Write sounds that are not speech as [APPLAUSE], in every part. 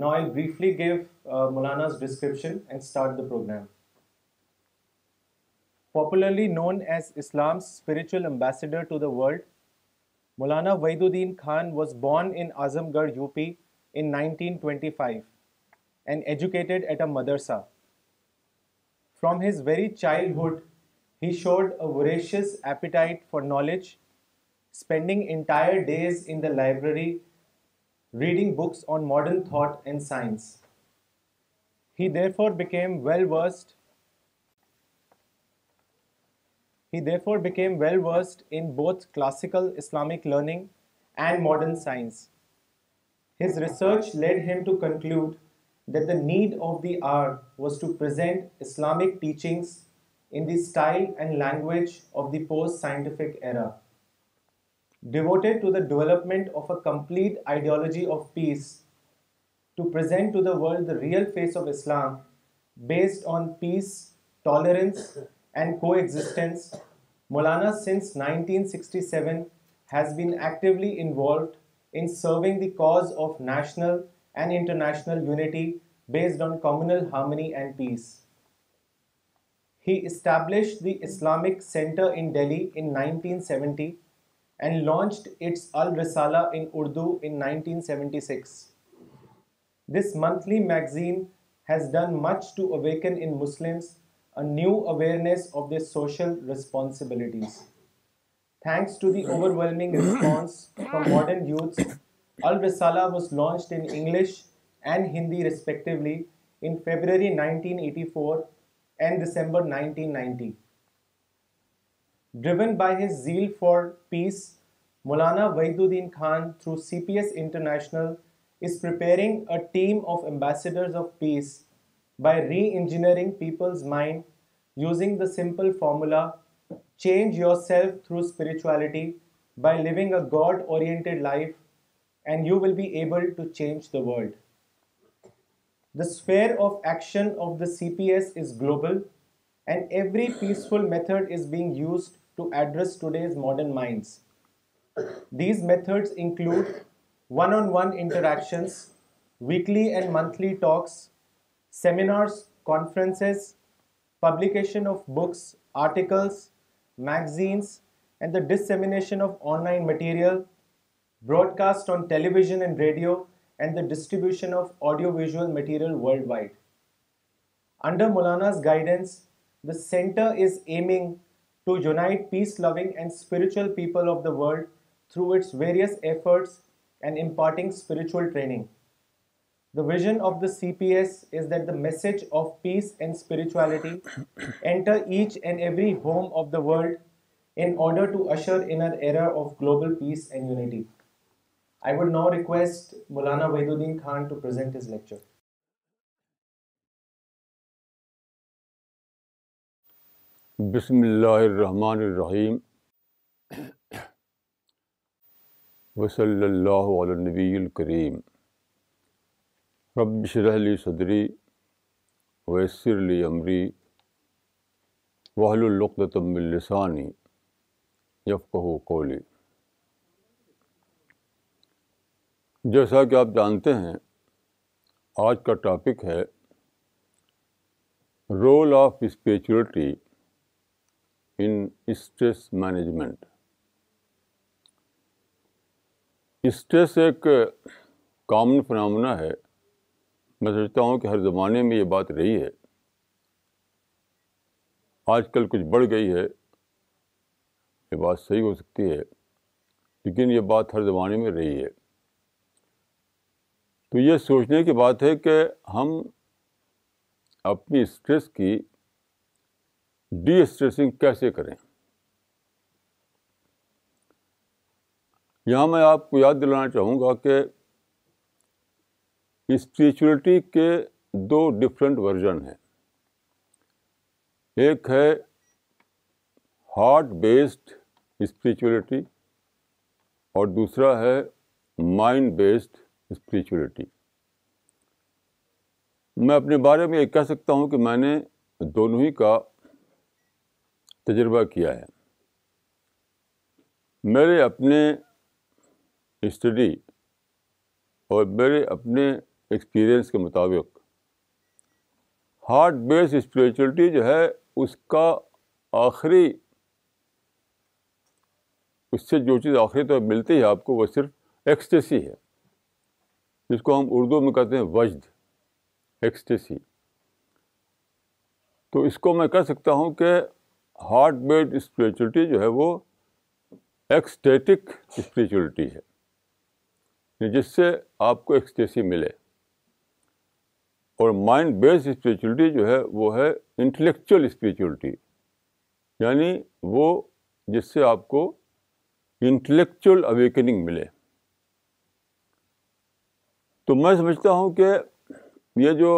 نوفلیٹرلی known as Islam spiritual ambassador Wahid Khan was born انزم گڑھ U P five educate at a madrasa From his very childhood, he showed a voracious appetite for knowledge, spending entire days in the library, reading books on modern thought and science. He therefore became well versed in both classical Islamic learning and modern science. His research led him to conclude that the need of the hour was to present Islamic teachings in the style and language of the post-scientific era, devoted to the development of a complete ideology of peace, to present to the world the real face of Islam based on peace, tolerance and coexistence. Maulana, since 1967, has been actively involved in serving the cause of national and international unity based on communal harmony and peace. He established the Islamic Center in Delhi in 1970 and launched its Al-Risala in Urdu in 1976. This monthly magazine has done much to awaken in Muslims a new awareness of their social responsibilities. Thanks to the overwhelming response from modern youths Al Risala was launched in English and Hindi respectively in February 1984 and December 1990. Driven by his zeal for peace, Maulana Wahiduddin Khan through CPS International is preparing a team of ambassadors of peace by re-engineering people's mind using the simple formula, change yourself through spirituality by living a God-oriented life and you will be able to change the world. The sphere of action of the CPS is global, and every peaceful method is being used to address today's modern minds. These methods include one-on-one interactions, weekly and monthly talks, seminars, conferences, publication of books, articles, magazines, and the dissemination of online material broadcast on television and radio, and the distribution of audiovisual material worldwide. Under Maulana's guidance, the center is aiming to unite peace-loving and spiritual people of the world through its various efforts and imparting spiritual training. The vision of the CPS is that the message of peace and spirituality [COUGHS] enter each and every home of the world in order to usher in an era of global peace and unity. I would now request Mulana request Khan to present his lecture. بسم اللہ الرحمن الرحیم وصلی اللہ اللّہ نبی الکریم رب شرح لی صدری ویسر لی امری وحل و تم السانی یفقہ قولی جیسا کہ آپ جانتے ہیں آج کا ٹاپک ہے role of spirituality in stress management stress ایک کامن فنامنا ہے میں سوچتا ہوں کہ ہر زمانے میں یہ بات رہی ہے آج کل کچھ بڑھ گئی ہے یہ بات صحیح ہو سکتی ہے لیکن یہ بات ہر زمانے میں رہی ہے تو یہ سوچنے کی بات ہے کہ ہم اپنی اسٹریس کی ڈی اسٹریسنگ کیسے کریں یہاں میں آپ کو یاد دلانا چاہوں گا کہ اسپریچولیٹی کے دو ڈفرینٹ ورژن ہیں ایک ہے ہارٹ بیسڈ اسپریچولیٹی اور دوسرا ہے مائنڈ بیسڈ اسپریچولیٹی میں اپنے بارے میں یہ کہہ سکتا ہوں کہ میں نے دونوں ہی کا تجربہ کیا ہے میرے اپنے اسٹڈی اور میرے اپنے ایکسپیرئنس کے مطابق ہارڈ بیس اسپریچولیٹی جو ہے اس کا آخری اس سے جو چیز آخری تو ملتی ہے آپ کو وہ صرف ایکسٹیسی ہے جس کو ہم اردو میں کہتے ہیں وجد ایکسٹیسی تو اس کو میں کہہ سکتا ہوں کہ ہارٹ بیڈ اسپریچولیٹی جو ہے وہ ایکسٹیٹک اسپریچولیٹی ہے یعنی جس سے آپ کو ایکسٹیسی ملے اور مائنڈ بیس اسپریچولیٹی جو ہے وہ ہے انٹلیکچوئل اسپریچولیٹی یعنی وہ جس سے آپ کو انٹلیکچوئل اویکننگ ملے تو میں سمجھتا ہوں کہ یہ جو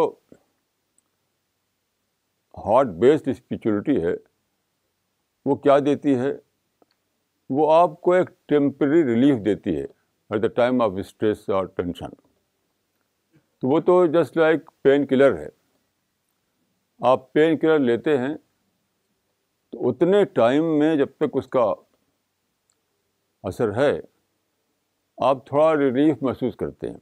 ہارٹ بیسڈ اسپریچولیٹی ہے وہ کیا دیتی ہے وہ آپ کو ایک ٹیمپری ریلیف دیتی ہے at the time of stress اور ٹینشن تو وہ تو جسٹ لائک پین کلر ہے آپ پین کلر لیتے ہیں تو اتنے ٹائم میں جب تک اس کا اثر ہے آپ تھوڑا ریلیف محسوس کرتے ہیں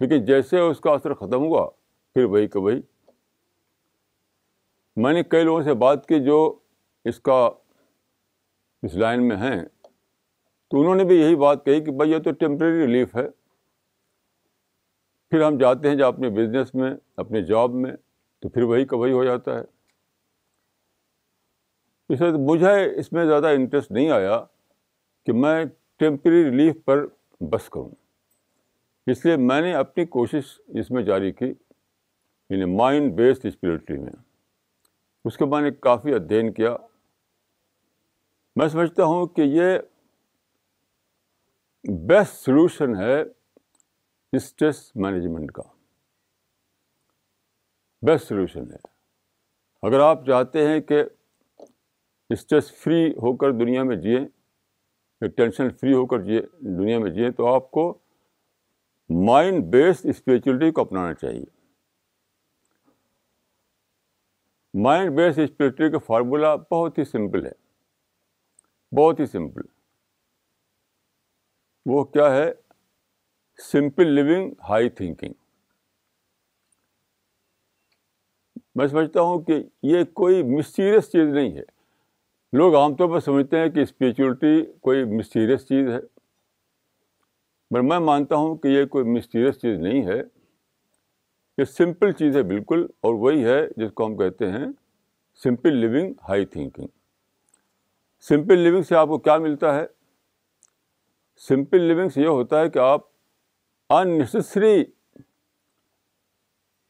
لیکن جیسے اس کا اثر ختم ہوا پھر وہی کہ وہی میں نے کئی لوگوں سے بات کی جو اس کا اس لائن میں ہیں تو انہوں نے بھی یہی بات کہی کہ بھائی یہ تو ٹیمپریری ریلیف ہے پھر ہم جاتے ہیں جب اپنے بزنس میں اپنے جاب میں تو پھر وہی کبھی ہو جاتا ہے اس وقت مجھے اس میں زیادہ انٹرسٹ نہیں آیا کہ میں ٹیمپری ریلیف پر بس کروں اس لیے میں نے اپنی کوشش اس میں جاری کی یعنی مائنڈ بیسڈ اسپریٹری میں اس کے بعد کافی ادھین کیا میں سمجھتا ہوں کہ یہ بیسٹ سلوشن ہے اسٹریس مینجمنٹ کا بیسٹ سلوشن ہے اگر آپ چاہتے ہیں کہ اسٹریس فری ہو کر دنیا میں جیے ٹینشن فری ہو کر جیے دنیا میں جیے تو آپ کو مائنڈ بیسڈ اسپریچولیٹی کو اپنانا چاہیے مائنڈ بیسڈ اسپریچولیٹی کا فارمولا بہت ہی سمپل ہے بہت ہی سمپل وہ کیا ہے سمپل لیونگ ہائی تھنکنگ میں سمجھتا ہوں کہ یہ کوئی مسٹیریس چیز نہیں ہے لوگ عام طور پر سمجھتے ہیں کہ اسپریچولیٹی کوئی مسٹیریس چیز ہے مگر میں مانتا ہوں کہ یہ کوئی مسٹیریس چیز نہیں ہے یہ سمپل چیز ہے بالکل اور وہی ہے جس کو ہم کہتے ہیں simple living high thinking simple living سے آپ کو کیا ملتا ہے سمپل لیونگ سے یہ ہوتا ہے کہ آپ ان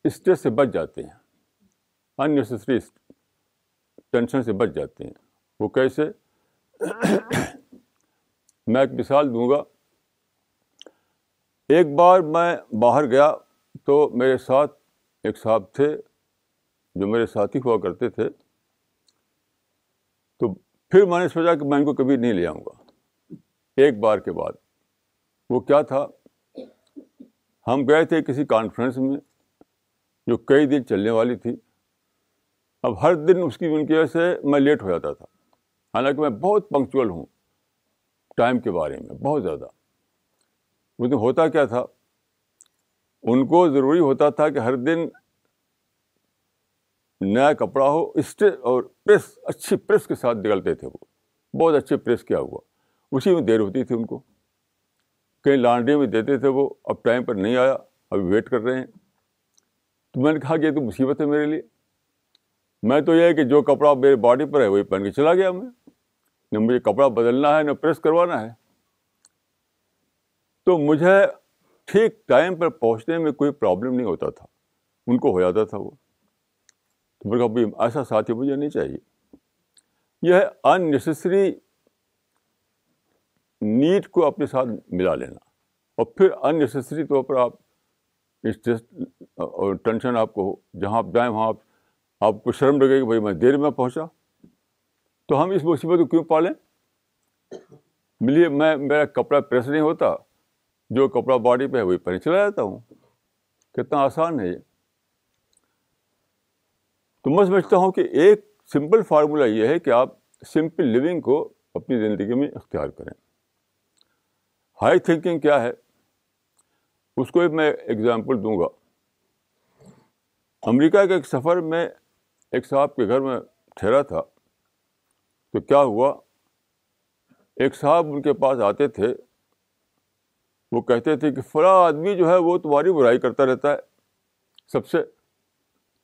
اسٹریس سے بچ جاتے ہیں ان نیسسری ٹینشن سے بچ جاتے ہیں وہ کیسے [COUGHS] میں ایک مثال دوں گا ایک بار میں باہر گیا تو میرے ساتھ ایک صاحب تھے جو میرے ساتھی ہوا کرتے تھے تو پھر میں نے سوچا کہ میں ان کو کبھی نہیں لے آؤں گا ایک بار کے بعد وہ کیا تھا ہم گئے تھے کسی کانفرنس میں جو کئی دن چلنے والی تھی اب ہر دن اس کی ان کی وجہ سے میں لیٹ ہو جاتا تھا حالانکہ میں بہت پنکچول ہوں ٹائم کے بارے میں بہت زیادہ ہوتا کیا تھا ان کو ضروری ہوتا تھا کہ ہر دن نیا کپڑا ہو اسٹے اور پریس اچھی پریس کے ساتھ نکلتے تھے وہ بہت اچھے پریس کیا ہوا اسی میں دیر ہوتی تھی ان کو کہیں لانڈری میں دیتے تھے وہ اب ٹائم پر نہیں آیا ابھی ویٹ کر رہے ہیں تو میں نے کہا کہ یہ تو مصیبت ہے میرے لیے میں تو یہ ہے کہ جو کپڑا میرے باڈی پر ہے وہی پہن کے چلا گیا میں نہ مجھے کپڑا بدلنا ہے نہ پریس کروانا ہے تو مجھے ٹھیک ٹائم پر پہنچنے میں کوئی پرابلم نہیں ہوتا تھا ان کو ہو جاتا تھا وہ تو میرے کہ ایسا ساتھی مجھے نہیں چاہیے یہ ان نیسسری نیٹ کو اپنے ساتھ ملا لینا اور پھر ان نیسسری طور پر آپ اسٹریس اور ٹینشن آپ کو ہو جہاں آپ جائیں وہاں آپ آپ کو شرم لگے کہ بھائی میں دیر میں پہنچا تو ہم اس مصیبت کو کیوں پالیں ملیے میں میرا کپڑا پریس نہیں ہوتا جو کپڑا باڈی پہ ہے وہی پہنے چلا جاتا ہوں کتنا آسان ہے یہ تو میں سمجھتا ہوں کہ ایک سمپل فارمولہ یہ ہے کہ آپ سمپل لیونگ کو اپنی زندگی میں اختیار کریں ہائی تھنکنگ کیا ہے اس کو میں اگزامپل دوں گا امریکہ کے ایک سفر میں ایک صاحب کے گھر میں ٹھہرا تھا تو کیا ہوا ایک صاحب ان کے پاس آتے تھے وہ کہتے تھے کہ فلاں آدمی جو ہے وہ تمہاری برائی کرتا رہتا ہے سب سے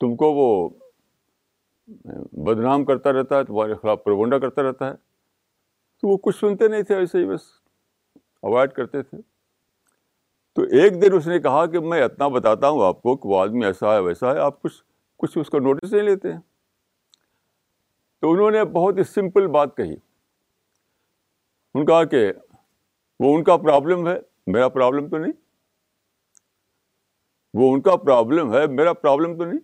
تم کو وہ بدنام کرتا رہتا ہے تمہارے خلاف پروگنڈا کرتا رہتا ہے تو وہ کچھ سنتے نہیں تھے ایسے ہی بس اوائڈ کرتے تھے تو ایک دن اس نے کہا کہ میں اتنا بتاتا ہوں آپ کو کہ وہ آدمی ایسا ہے ویسا ہے آپ کچھ کچھ اس کا نوٹس نہیں لیتے ہیں تو انہوں نے بہت ہی سمپل بات کہی ان کہا کہ وہ ان کا پرابلم ہے میرا پرابلم تو نہیں وہ ان کا پرابلم ہے میرا پرابلم تو نہیں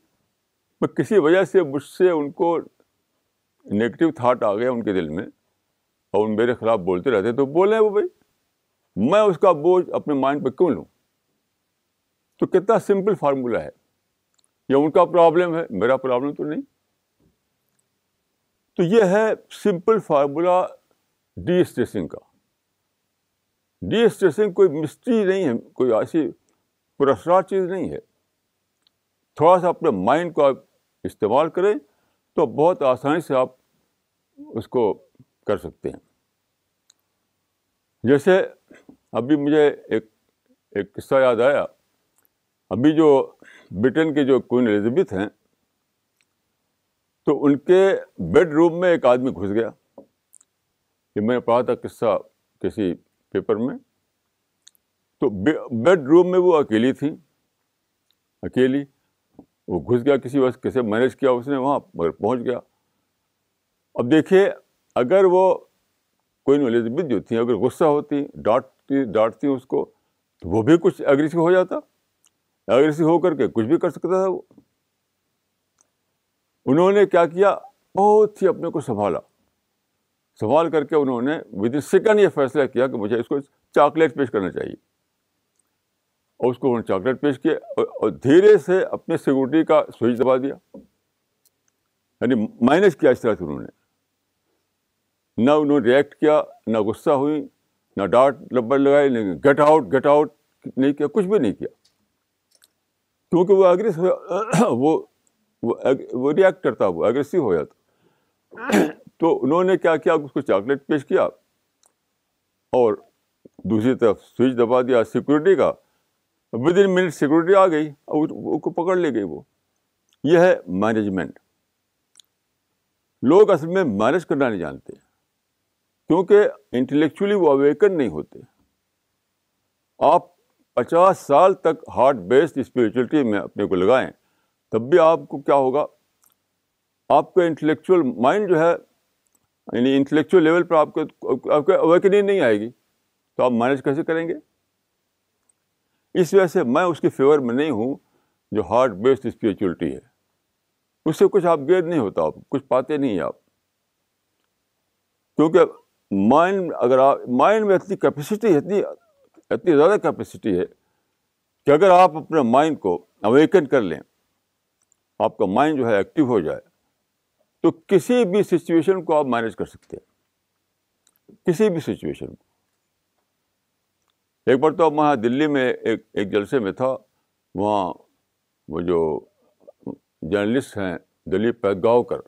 میں کسی وجہ سے مجھ سے ان کو نگیٹو تھاٹ آ گیا ان کے دل میں اور میرے خلاف بولتے رہتے تو بولے وہ بھائی میں اس کا بوجھ اپنے مائنڈ پہ کیوں لوں تو کتنا سمپل فارمولہ ہے یا ان کا پرابلم ہے میرا پرابلم تو نہیں تو یہ ہے سمپل فارمولہ اسٹریسنگ کا ڈی اسٹریسنگ کوئی مسٹری نہیں ہے کوئی ایسی پرسرار چیز نہیں ہے تھوڑا سا اپنے مائنڈ کو آپ استعمال کریں تو بہت آسانی سے آپ اس کو کر سکتے ہیں جیسے ابھی مجھے ایک ایک قصہ یاد آیا ابھی جو برٹن کے جو کوئن الزبتھ ہیں تو ان کے بیڈ روم میں ایک آدمی گھس گیا کہ میں نے پڑھا تھا قصہ کسی پیپر میں تو بیڈ روم میں وہ اکیلی تھی اکیلی وہ گھس گیا کسی وقت کیسے مینیج کیا اس نے وہاں مگر پہنچ گیا اب دیکھیے اگر وہ کوئی نالج جو تھی اگر غصہ ہوتی ڈانٹتی ڈانٹتی اس کو تو وہ بھی کچھ اگریسو ہو جاتا اگریسو ہو کر کے کچھ بھی کر سکتا تھا وہ انہوں نے کیا کیا بہت ہی اپنے کو سنبھالا سوال کر کے انہوں نے ود ان سیکنڈ یہ فیصلہ کیا کہ مجھے اس کو چاکلیٹ پیش کرنا چاہیے اور اس کو انہوں نے چاکلیٹ پیش کیا اور دھیرے سے اپنے سیکورٹی کا سوئچ دبا دیا یعنی مائنس کیا اس طرح سے انہوں نے نہ انہوں نے ریئیکٹ کیا نہ غصہ ہوئی نہ ڈاٹ ڈبڑ لگائی نہ گٹ آؤٹ گٹ آؤٹ نہیں کیا کچھ بھی نہیں کیا کیونکہ وہ اگریس وہ ریئیکٹ کرتا وہ اگریسو ہو جاتا تو انہوں نے کیا کیا اس کو چاکلیٹ پیش کیا اور دوسری طرف سوئچ دبا دیا سیکورٹی کا ود ان منٹ سیکورٹی آ گئی اور اس کو پکڑ لے گئی وہ یہ ہے مینجمنٹ لوگ اصل میں مینج کرنا نہیں جانتے کیونکہ انٹلیکچولی وہ اویکن نہیں ہوتے آپ پچاس سال تک ہارڈ بیسڈ اسپریچولیٹی میں اپنے کو لگائیں تب بھی آپ کو کیا ہوگا آپ کا انٹلیکچوئل مائنڈ جو ہے یعنی انٹلیکچوئل لیول پر آپ کو آپ کو اویکننگ نہیں آئے گی تو آپ مینج کیسے کریں گے اس وجہ سے میں اس کے فیور میں نہیں ہوں جو ہارڈ بیسڈ اسپریچولیٹی ہے اس سے کچھ آپ گیئر نہیں ہوتا آپ کچھ پاتے نہیں ہیں آپ کیونکہ مائنڈ اگر آپ مائنڈ میں اتنی کیپیسٹی اتنی اتنی زیادہ کیپیسٹی ہے کہ اگر آپ اپنے مائنڈ کو اویکن کر لیں آپ کا مائنڈ جو ہے ایکٹیو ہو جائے تو کسی بھی سچویشن کو آپ مینج کر سکتے ہیں کسی بھی سچویشن کو ایک بار تو اب وہاں دلی میں ایک ایک جلسے میں تھا وہاں وہ جو جرنلسٹ ہیں دلیپ پیدگاؤکر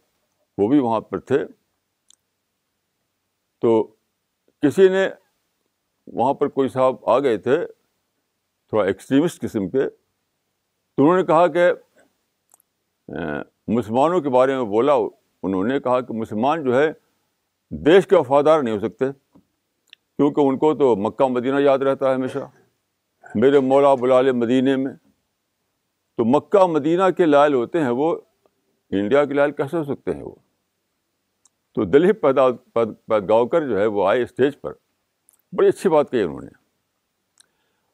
وہ بھی وہاں پر تھے تو کسی نے وہاں پر کوئی صاحب آ گئے تھے تھوڑا ایکسٹریمسٹ قسم کے تو انہوں نے کہا کہ مسلمانوں کے بارے میں بولا انہوں نے کہا کہ مسلمان جو ہے دیش کے وفادار نہیں ہو سکتے کیونکہ ان کو تو مکہ مدینہ یاد رہتا ہے ہمیشہ میرے مولا بلال مدینہ میں تو مکہ مدینہ کے لائل ہوتے ہیں وہ انڈیا کے لائل کیسے ہو سکتے ہیں وہ تو دلی پیدا گاؤکر جو ہے وہ آئے اسٹیج پر بڑی اچھی بات کہی انہوں نے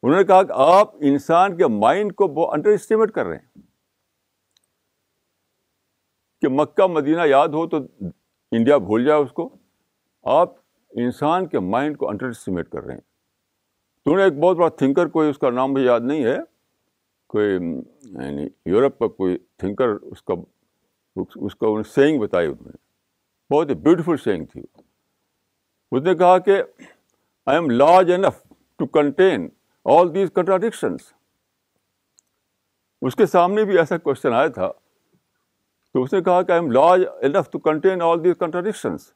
انہوں نے کہا کہ آپ انسان کے مائنڈ کو انڈر اسٹیمیٹ کر رہے ہیں کہ مکہ مدینہ یاد ہو تو انڈیا بھول جائے اس کو آپ انسان کے مائنڈ کو انڈرسٹیمیٹ کر رہے ہیں تو نے ایک بہت بڑا تھنکر کوئی اس کا نام بھی یاد نہیں ہے کوئی یعنی یورپ کا کوئی تھنکر اس کا اس کا انہیں سینگ بتائی انہوں نے بہت ہی بیوٹیفل سینگ تھی اس نے کہا کہ I am large enough to contain all these contradictions اس کے سامنے بھی ایسا کوشچن آیا تھا تو اس نے کہا کہ I am large enough to contain all these contradictions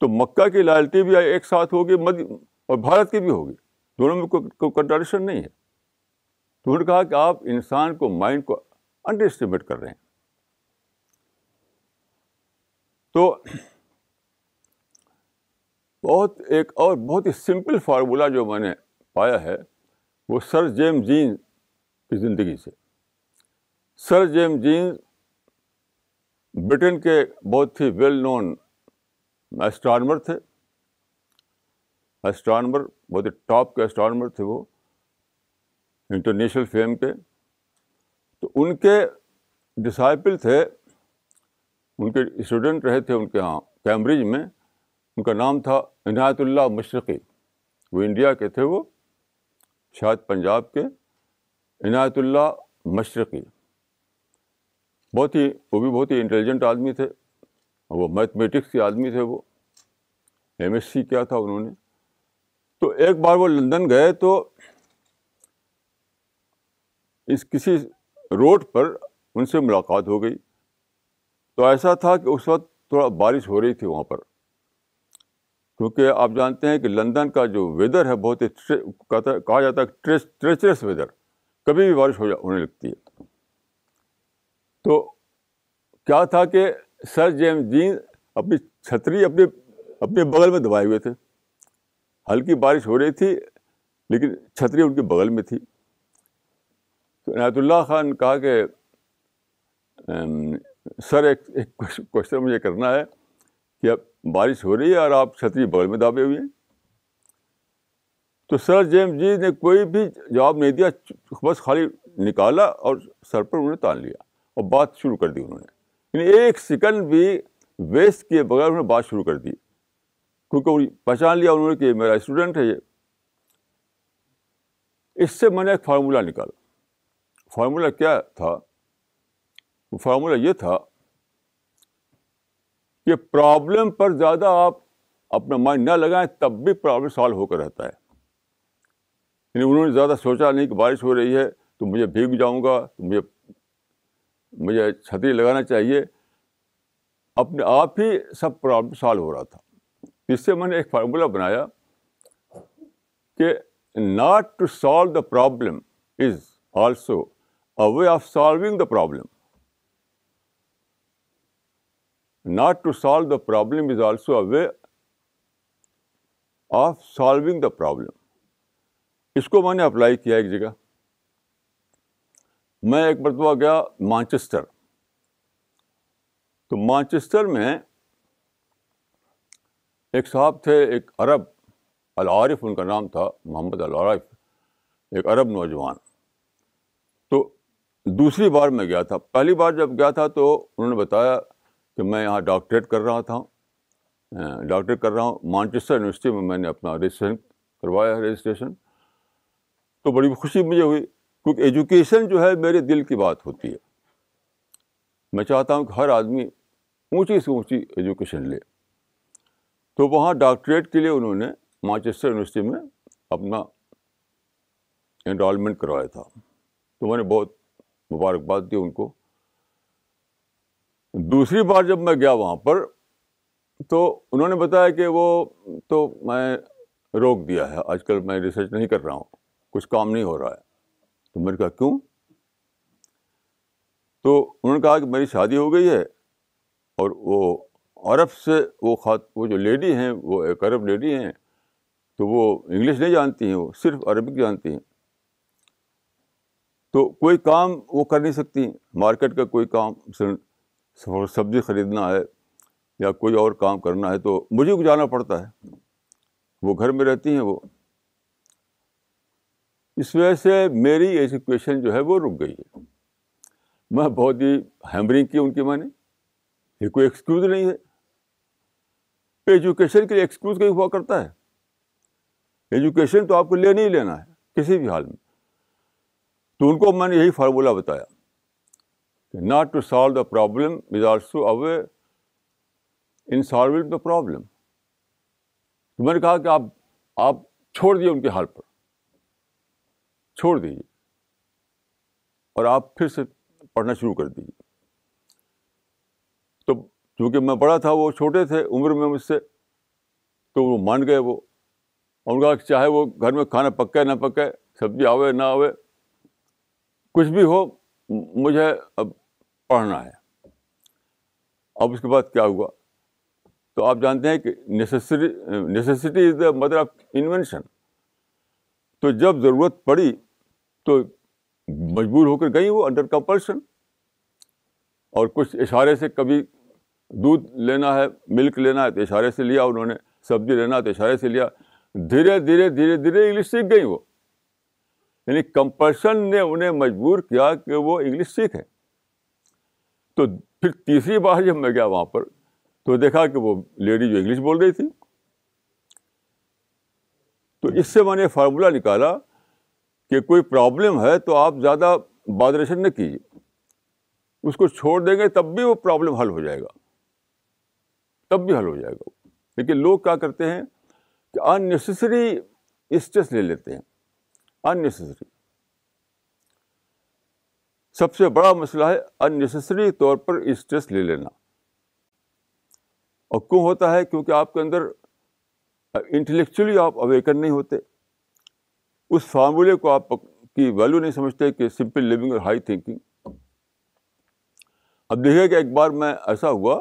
تو مکہ کی لائلٹی بھی ایک ساتھ ہوگی مدھی اور بھارت کی بھی ہوگی دونوں میں کوئی کنٹراڈکشن نہیں ہے تو انہوں نے کہا کہ آپ انسان کو مائنڈ کو انڈر اسٹیمیٹ کر رہے ہیں تو بہت ایک اور بہت ہی سمپل فارمولہ جو میں نے پایا ہے وہ سر جیم جین کی زندگی سے سر جیم جینز برٹن کے بہت ہی ویل نون اسٹرانمر تھے اسٹرانمر بہت ہی ٹاپ کے اسٹرانمر تھے وہ انٹرنیشنل فیم کے تو ان کے ڈسائپل تھے ان کے اسٹوڈنٹ رہے تھے ان کے یہاں کیمبرج میں ان کا نام تھا عنایت اللہ مشرقی وہ انڈیا کے تھے وہ شاید پنجاب کے عنایت اللہ مشرقی بہت ہی وہ بھی بہت ہی انٹیلیجنٹ آدمی تھے وہ میتھمیٹکس کے آدمی تھے وہ ایم ایس سی کیا تھا انہوں نے تو ایک بار وہ لندن گئے تو اس کسی روڈ پر ان سے ملاقات ہو گئی تو ایسا تھا کہ اس وقت تھوڑا بارش ہو رہی تھی وہاں پر کیونکہ آپ جانتے ہیں کہ لندن کا جو ویدر ہے بہت ہی کہا جاتا ہے ٹریچرس ویدر کبھی بھی بارش ہونے لگتی ہے تو کیا تھا کہ سر جیمز دین اپنی چھتری اپنے اپنے بغل میں دبائے ہوئے تھے ہلکی بارش ہو رہی تھی لیکن چھتری ان کے بغل میں تھی تو عنایت اللہ خان نے کہا کہ سر ایک ایک کوشچن مجھے کرنا ہے کہ اب بارش ہو رہی ہے اور آپ چھتری بغل میں دابے ہوئے ہیں تو سر جیم جی نے کوئی بھی جواب نہیں دیا بس خالی نکالا اور سر پر انہیں تان لیا اور بات شروع کر دی انہوں نے یعنی ایک سیکنڈ بھی ویسٹ کیے بغیر انہوں نے بات شروع کر دی کیونکہ پہچان لیا انہوں نے کہ میرا اسٹوڈنٹ ہے یہ اس سے میں نے ایک فارمولہ نکالا فارمولہ کیا تھا وہ فارمولہ یہ تھا کہ پرابلم پر زیادہ آپ اپنا مائنڈ نہ لگائیں تب بھی پرابلم سالو ہو کر رہتا ہے یعنی انہوں نے زیادہ سوچا نہیں کہ بارش ہو رہی ہے تو مجھے بھیگ جاؤں گا تو مجھے مجھے چھتری لگانا چاہیے اپنے آپ ہی سب پرابلم سالو ہو رہا تھا اس سے میں نے ایک فارمولہ بنایا کہ not to solve the problem is also a way of solving the problem not to solve the problem is also a way of solving the problem اس کو میں نے اپلائی کیا ایک جگہ میں ایک مرتبہ گیا مانچسٹر تو مانچسٹر میں ایک صاحب تھے ایک عرب العارف ان کا نام تھا محمد العارف ایک عرب نوجوان تو دوسری بار میں گیا تھا پہلی بار جب گیا تھا تو انہوں نے بتایا کہ میں یہاں ڈاکٹریٹ کر رہا تھا ہاں، ڈاکٹریٹ کر رہا ہوں مانچسٹر یونیورسٹی میں میں نے اپنا رجسٹریشن کروایا ہے رجسٹریشن تو بڑی خوشی مجھے ہوئی کیونکہ ایجوکیشن جو ہے میرے دل کی بات ہوتی ہے میں چاہتا ہوں کہ ہر آدمی اونچی سے اونچی ایجوکیشن لے تو وہاں ڈاکٹریٹ کے لیے انہوں نے مانچسٹر یونیورسٹی میں اپنا انرولمنٹ کروایا تھا تو میں نے بہت مبارکباد دی ان کو دوسری بار جب میں گیا وہاں پر تو انہوں نے بتایا کہ وہ تو میں روک دیا ہے آج کل میں ریسرچ نہیں کر رہا ہوں کچھ کام نہیں ہو رہا ہے تو میں نے کہا کیوں تو انہوں نے کہا کہ میری شادی ہو گئی ہے اور وہ عرب سے وہ خات وہ جو لیڈی ہیں وہ ایک عرب لیڈی ہیں تو وہ انگلش نہیں جانتی ہیں وہ صرف عربک جانتی ہیں تو کوئی کام وہ کر نہیں سکتی مارکیٹ کا کوئی کام سبزی خریدنا ہے یا کوئی اور کام کرنا ہے تو مجھے جانا پڑتا ہے وہ گھر میں رہتی ہیں وہ اس وجہ سے میری ایجوکیشن جو ہے وہ رک گئی ہے میں بہت ہی ہیمبرنگ کی ان کی میں نے یہ کوئی ایکسکیوز نہیں ہے ایجوکیشن کے لیے ایکسکیوز کہیں ہوا کرتا ہے ایجوکیشن تو آپ کو لے نہیں لینا ہے کسی بھی حال میں تو ان کو میں نے یہی فارمولہ بتایا کہ not to solve the problem is also a in solve the problem تو میں نے کہا کہ آپ آپ چھوڑ دیے ان کے حال پر چھوڑ دیجیے اور آپ پھر سے پڑھنا شروع کر دیجیے تو چونکہ میں بڑا تھا وہ چھوٹے تھے عمر میں مجھ سے تو وہ مان گئے وہ اور ان کا چاہے وہ گھر میں کھانا پکے نہ پکے سبزی آوے نہ آوے کچھ بھی ہو مجھے اب پڑھنا ہے اب اس کے بعد کیا ہوا تو آپ جانتے ہیں کہ necessary necessity is the mother of invention تو جب ضرورت پڑی تو مجبور ہو کر گئی وہ انڈر کمپلشن اور کچھ اشارے سے کبھی دودھ لینا ہے ملک لینا ہے تو اشارے سے لیا انہوں نے سبزی لینا ہے تو اشارے سے لیا دھیرے دھیرے دھیرے دھیرے انگلش سیکھ گئی وہ یعنی کمپلشن نے انہیں مجبور کیا کہ وہ انگلش سیکھیں تو پھر تیسری بار جب میں گیا وہاں پر تو دیکھا کہ وہ لیڈی جو انگلش بول رہی تھی تو اس سے میں نے فارمولہ نکالا کہ کوئی پرابلم ہے تو آپ زیادہ بادریشن نہ کیجیے اس کو چھوڑ دیں گے تب بھی وہ پرابلم حل ہو جائے گا تب بھی حل ہو جائے گا وہ لیکن لوگ کیا کرتے ہیں کہ ان نیسسری اسٹریس لے لیتے ہیں ان نیسسری سب سے بڑا مسئلہ ہے ان نیسسری طور پر اسٹریس لے لینا اور کیوں ہوتا ہے کیونکہ آپ کے اندر انٹلیکچولی آپ اویکن نہیں ہوتے اس فارمولے کو آپ کی ویلیو نہیں سمجھتے کہ سمپل لیونگ اور ہائی تھنکنگ اب دیکھیے کہ ایک بار میں ایسا ہوا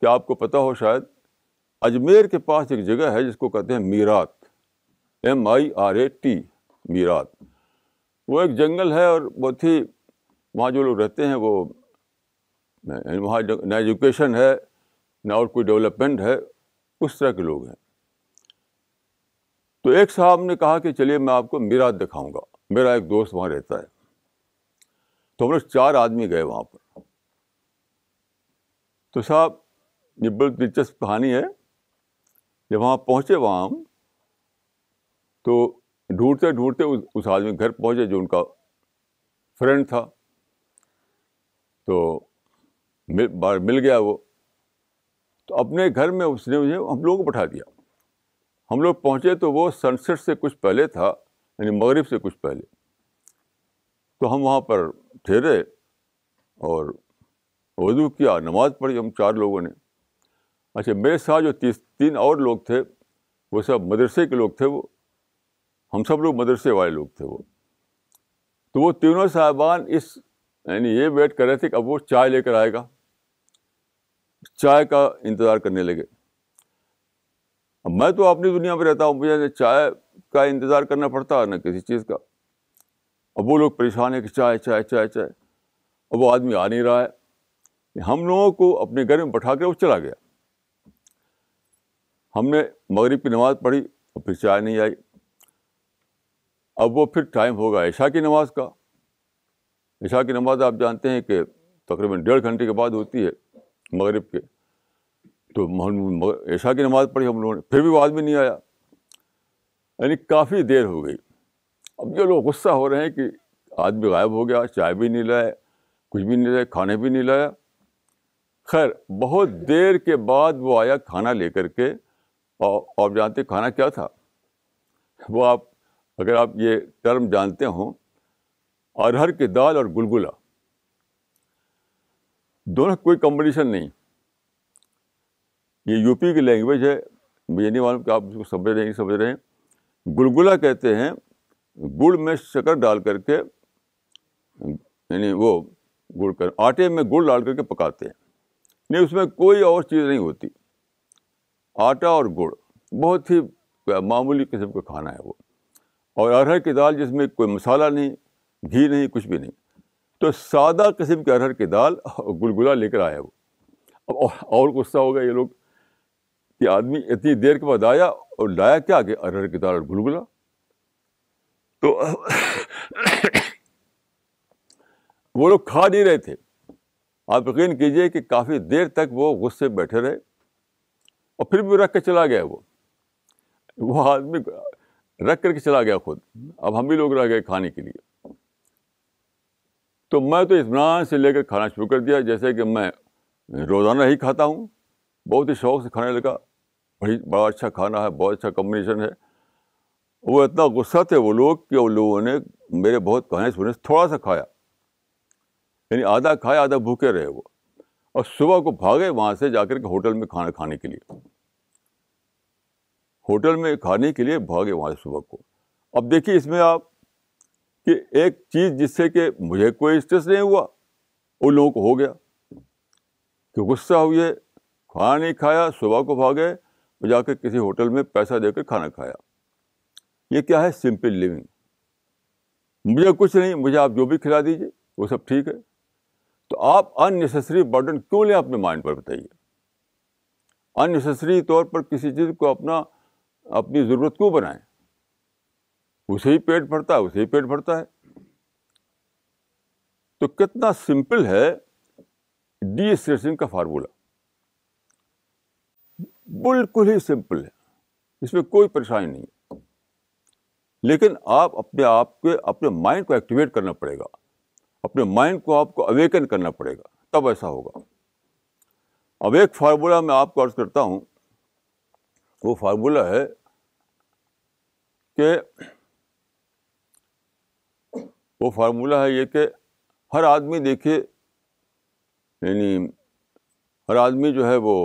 کہ آپ کو پتہ ہو شاید اجمیر کے پاس ایک جگہ ہے جس کو کہتے ہیں Meerut M I R A T Meerut وہ ایک جنگل ہے اور بہت ہی وہاں جو لوگ رہتے ہیں وہ یعنی وہاں نہ ایجوکیشن ہے نہ اور کوئی ڈیولپمنٹ ہے اس طرح کے لوگ ہیں تو ایک صاحب نے کہا کہ چلیے میں آپ کو میرا دکھاؤں گا میرا ایک دوست وہاں رہتا ہے تو ہم لوگ چار آدمی گئے وہاں پر تو صاحب یہ بہت دلچسپ کہانی ہے جب وہاں پہنچے وہاں ہم تو ڈھونڈتے ڈھونڈتے اس آدمی گھر پہنچے جو ان کا فرینڈ تھا تو مل گیا وہ تو اپنے گھر میں اس نے مجھے ہم لوگوں کو بٹھا دیا ہم لوگ پہنچے تو وہ سن سیٹ سے کچھ پہلے تھا یعنی مغرب سے کچھ پہلے تو ہم وہاں پر ٹھہرے اور وضو کیا نماز پڑھی ہم چار لوگوں نے اچھا میرے ساتھ جو تیس تین اور لوگ تھے وہ سب مدرسے کے لوگ تھے وہ ہم سب لوگ مدرسے والے لوگ تھے وہ تو وہ تینوں صاحبان اس یعنی یہ ویٹ کر رہے تھے کہ اب وہ چائے لے کر آئے گا چائے کا انتظار کرنے لگے اب میں تو اپنی دنیا میں رہتا ہوں مجھے نہ چائے کا انتظار کرنا پڑتا ہے نہ کسی چیز کا اب وہ لوگ پریشان ہیں کہ چائے چائے چائے چائے اب وہ آدمی آ نہیں رہا ہے ہم لوگوں کو اپنے گھر میں بٹھا کے وہ چلا گیا ہم نے مغرب کی نماز پڑھی اور پھر چائے نہیں آئی اب وہ پھر ٹائم ہوگا عشاء کی نماز کا عشاء کی نماز آپ جانتے ہیں کہ تقریباً ڈیڑھ گھنٹے کے بعد ہوتی ہے مغرب کے تو ایشا کی نماز پڑھی ہم لوگوں نے پھر بھی وہ آدمی نہیں آیا یعنی کافی دیر ہو گئی اب جو لوگ غصہ ہو رہے ہیں کہ آدمی غائب ہو گیا چائے بھی نہیں لائے کچھ بھی نہیں لائے کھانے بھی نہیں لایا خیر بہت دیر کے بعد وہ آیا کھانا لے کر کے اور آپ جانتے کھانا کیا تھا وہ آپ اگر آپ یہ ٹرم جانتے ہوں ارہر کی دال اور گلگلا دونوں کوئی کمپٹیشن نہیں یہ یو پی کی لینگویج ہے مجھے نہیں معلوم کہ آپ اس کو سمجھ رہے ہیں سمجھ رہے ہیں گلگلا کہتے ہیں گڑ میں شکر ڈال کر کے یعنی وہ گڑ کر آٹے میں گڑ ڈال کر کے پکاتے ہیں نہیں اس میں کوئی اور چیز نہیں ہوتی آٹا اور گڑ بہت ہی معمولی قسم کا کھانا ہے وہ اور ارہر کی دال جس میں کوئی مسالہ نہیں گھی نہیں کچھ بھی نہیں تو سادہ قسم کے ارہر کی دال اور گلگلا لے کر آیا وہ اب اور غصہ ہو گیا یہ لوگ کہ آدمی اتنی دیر کے بعد آیا اور لایا کیا کہ ارہر کی دال اور گلگلا تو وہ لوگ کھا نہیں رہے تھے آپ یقین کیجیے کہ کافی دیر تک وہ غصے بیٹھے رہے اور پھر بھی رکھ کے چلا گیا وہ وہ آدمی رکھ کر کے چلا گیا خود اب ہم بھی لوگ رہ گئے کھانے کے لیے تو میں تو اطمینان سے لے کر کھانا شروع کر دیا جیسے کہ میں روزانہ ہی کھاتا ہوں بہت ہی شوق سے کھانے لگا بھائی بڑا اچھا کھانا ہے بہت اچھا کمبنیشن ہے وہ اتنا غصہ تھے وہ لوگ کہ ان لوگوں نے میرے بہت کہیں سے تھوڑا سا کھایا یعنی آدھا کھایا آدھا بھوکے رہے وہ اور صبح کو بھاگے وہاں سے جا کر کے ہوٹل میں کھانا کھانے کے لیے ہوٹل میں کھانے کے لیے بھاگے وہاں سے صبح کو اب دیکھیے اس میں آپ کہ ایک چیز جس سے کہ مجھے کوئی اسٹریس نہیں ہوا ان لوگوں کو ہو گیا کہ غصہ ہوئے کھانا نہیں کھایا صبح کو بھاگے جا کے کسی ہوٹل میں پیسہ دے کر کھانا کھایا یہ کیا ہے سمپل لیونگ مجھے کچھ نہیں مجھے آپ جو بھی کھلا دیجیے وہ سب ٹھیک ہے تو آپ ان نیسسری برڈن کیوں لیں اپنے مائنڈ پر بتائیے ان نیسسری طور پر کسی چیز کو اپنا اپنی ضرورت کیوں بنائیں اسے ہی پیٹ بھرتا ہے اسے ہی پیٹ بھرتا ہے تو کتنا سمپل ہے ڈی اسٹریسنگ کا فارمولہ بالکل ہی سمپل ہے اس میں کوئی پریشانی نہیں ہے لیکن آپ اپنے آپ کے اپنے مائنڈ کو ایکٹیویٹ کرنا پڑے گا اپنے مائنڈ کو آپ کو اویکن کرنا پڑے گا تب ایسا ہوگا اب ایک فارمولہ میں آپ کو عرض کرتا ہوں وہ فارمولہ ہے کہ وہ فارمولہ ہے یہ کہ ہر آدمی دیکھیے یعنی ہر آدمی جو ہے وہ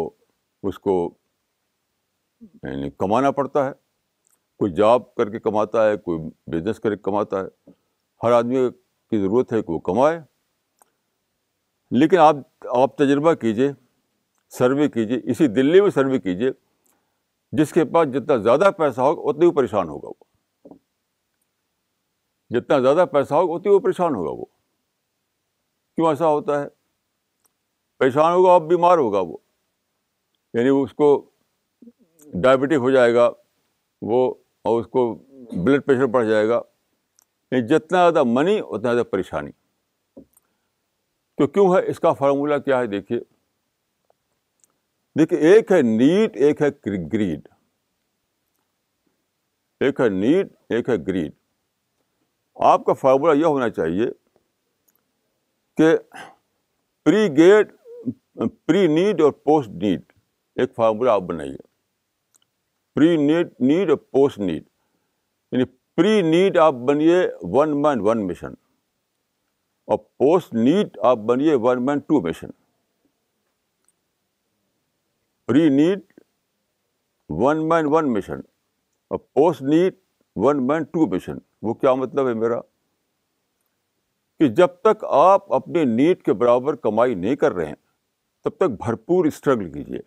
اس کو یعنی کمانا پڑتا ہے کوئی جاب کر کے کماتا ہے کوئی بزنس کر کے کماتا ہے ہر آدمی کی ضرورت ہے کہ وہ کمائے لیکن آپ آپ تجربہ کیجیے سروے کیجیے اسی دلی میں سروے کیجیے جس کے پاس جتنا زیادہ پیسہ ہوگا اتنی ہی پریشان ہوگا وہ جتنا زیادہ پیسہ ہوگا اتنی وہ پریشان ہوگا وہ کیوں ایسا ہوتا ہے پریشان ہوگا اب بیمار ہوگا وہ یعنی اس کو ڈائبٹک ہو جائے گا وہ اور اس کو بلڈ پریشر بڑھ جائے گا یعنی جتنا زیادہ منی اتنا زیادہ پریشانی تو کیوں ہے اس کا فارمولا کیا ہے دیکھیے دیکھیے ایک ہے نیٹ ایک ہے گریڈ ایک ہے نیٹ ایک ہے گریڈ آپ کا فارمولا یہ ہونا چاہیے کہ پری گیڈ پری نیڈ اور پوسٹ نیڈ ایک فارمولہ آپ بنائیے پری نیڈ نیڈ اور پوسٹ نیڈ یعنی پری نیڈ آپ بنیے ون مین ون مشن اور پوسٹ نیڈ آپ بنیے one man two mission pre need one man one mission اور post need one man two mission وہ کیا مطلب ہے میرا کہ جب تک آپ اپنے نیڈ کے برابر کمائی نہیں کر رہے ہیں تب تک بھرپور اسٹرگل کیجیے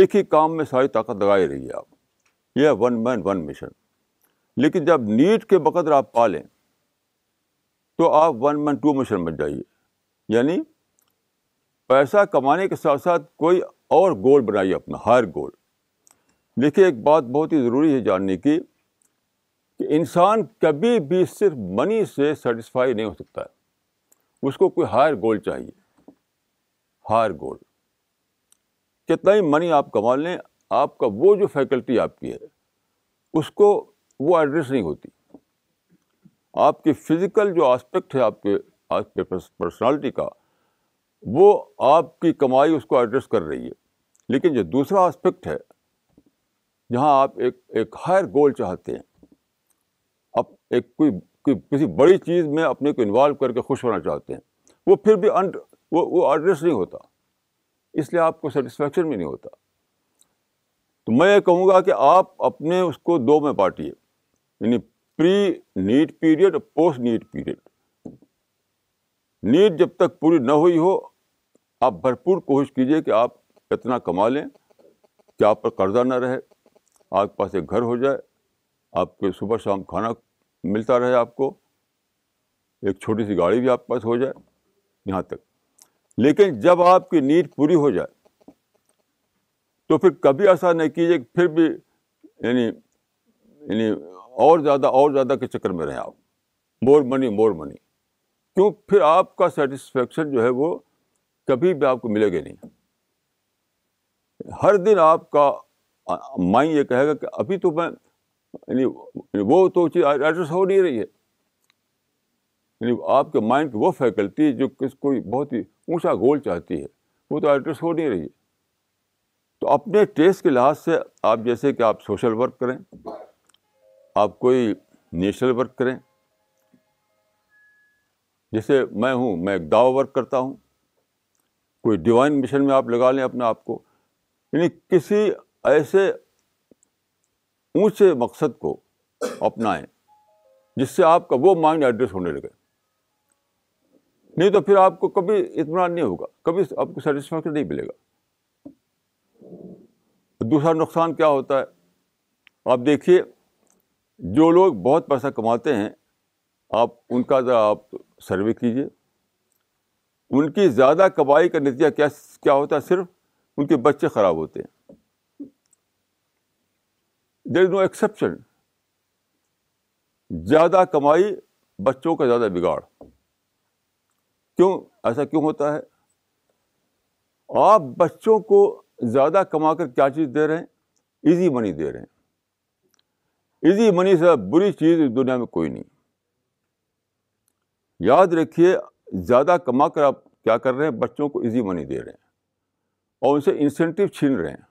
ایک ہی کام میں ساری طاقت لگائی رہی ہے آپ یہ ہے مین ون مشن لیکن جب نیٹ کے بقدر آپ پالیں تو آپ ون مین ٹو مشن بن جائیے یعنی پیسہ کمانے کے ساتھ ساتھ کوئی اور گول بنائیے اپنا ہائر گول دیکھیے ایک بات بہت ہی ضروری ہے جاننے کی کہ انسان کبھی بھی صرف منی سے سیٹسفائی نہیں ہو سکتا ہے اس کو کوئی ہائر گول چاہیے ہائر گول کتنا ہی منی آپ کما لیں آپ کا وہ جو فیکلٹی آپ کی ہے اس کو وہ ایڈریس نہیں ہوتی آپ کی فزیکل جو آسپیکٹ ہے آپ کے کے پرسنالٹی کا وہ آپ کی کمائی اس کو ایڈریس کر رہی ہے لیکن جو دوسرا آسپیکٹ ہے جہاں آپ ایک ایک ہائر گول چاہتے ہیں ایک کوئی کسی بڑی چیز میں اپنے کو انوالو کر کے خوش ہونا چاہتے ہیں وہ پھر بھی انڈ وہ ایڈریس نہیں ہوتا اس لیے آپ کو سیٹسفیکشن بھی نہیں ہوتا تو میں یہ کہوں گا کہ آپ اپنے اس کو دو میں بانٹیے یعنی پری نیٹ پیریڈ اور پوسٹ نیٹ پیریڈ نیٹ جب تک پوری نہ ہوئی ہو آپ بھرپور کوشش کیجیے کہ آپ اتنا کما لیں کہ آپ پر قرضہ نہ رہے آپ کے پاس ایک گھر ہو جائے آپ کے صبح شام کھانا ملتا رہے آپ کو ایک چھوٹی سی گاڑی بھی آپ کے پاس ہو جائے یہاں تک لیکن جب آپ کی نیڈ پوری ہو جائے تو پھر کبھی ایسا نہیں کیجیے پھر بھی یعنی یعنی اور زیادہ اور زیادہ کے چکر میں رہیں آپ مور منی مور منی کیوں پھر آپ کا سیٹسفیکشن جو ہے وہ کبھی بھی آپ کو ملے گا نہیں ہر دن آپ کا مائنڈ یہ کہے گا کہ ابھی تو میں یعنی, یعنی وہ تو چیز ایڈریس ہو نہیں رہی ہے یعنی آپ کے مائنڈ کی وہ فیکلٹی جو کس کوئی بہت ہی اونچا گول چاہتی ہے وہ تو ایڈریس ہو نہیں رہی ہے تو اپنے ٹیسٹ کے لحاظ سے آپ جیسے کہ آپ سوشل ورک کریں آپ کوئی نیشنل ورک کریں جیسے میں ہوں میں ایک دعوی ورک کرتا ہوں کوئی ڈیوائن مشن میں آپ لگا لیں اپنے آپ کو یعنی کسی ایسے اونچے مقصد کو اپنائیں جس سے آپ کا وہ مائنڈ ایڈریس ہونے لگے نہیں تو پھر آپ کو کبھی اطمینان نہیں ہوگا کبھی آپ کو سیٹسفیکشن نہیں ملے گا دوسرا نقصان کیا ہوتا ہے آپ دیکھیے جو لوگ بہت پیسہ کماتے ہیں آپ ان کا ذرا آپ سروے کیجیے ان کی زیادہ کمائی کا نتیجہ کیا کیا ہوتا ہے صرف ان کے بچے خراب ہوتے ہیں دیر از نو ایکسیپشن زیادہ کمائی بچوں کا زیادہ بگاڑ کیوں ایسا کیوں ہوتا ہے آپ بچوں کو زیادہ کما کر کیا چیز دے رہے ہیں ایزی منی دے رہے ہیں ایزی منی سے بری چیز دنیا میں کوئی نہیں یاد رکھیے زیادہ کما کر آپ کیا کر رہے ہیں بچوں کو ایزی منی دے رہے ہیں اور ان سے انسینٹیو چھین رہے ہیں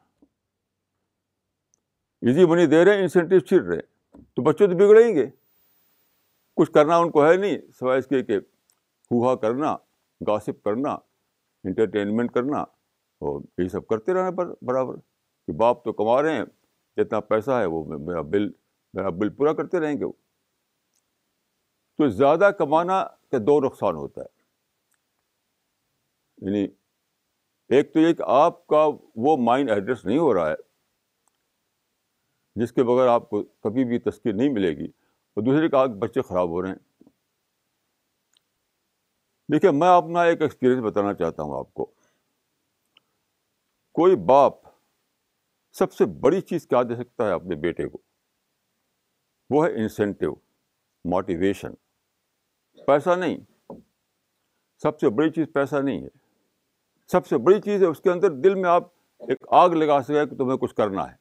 ایزی منی دے رہے ہیں انسینٹیو چھین رہے ہیں تو بچوں تو بگڑیں گے کچھ کرنا ان کو ہے نہیں سوائے اس کے کہ ہوا کرنا گاسپ کرنا انٹرٹینمنٹ کرنا اور یہ سب کرتے پر برابر کہ باپ تو کما رہے ہیں جتنا پیسہ ہے وہ میرا بل میرا بل پورا کرتے رہیں گے وہ تو زیادہ کمانا کا دو نقصان ہوتا ہے یعنی ایک تو یہ کہ آپ کا وہ مائنڈ ایڈریس نہیں ہو رہا ہے جس کے بغیر آپ کو کبھی بھی تشکیل نہیں ملے گی اور دوسرے کہ آپ بچے خراب ہو رہے ہیں دیکھیے میں اپنا ایک ایکسپیرئنس بتانا چاہتا ہوں آپ کو کوئی باپ سب سے بڑی چیز کیا دے سکتا ہے اپنے بیٹے کو وہ ہے انسینٹیو موٹیویشن پیسہ نہیں سب سے بڑی چیز پیسہ نہیں ہے سب سے بڑی چیز ہے اس کے اندر دل میں آپ ایک آگ لگا سکے کہ تمہیں کچھ کرنا ہے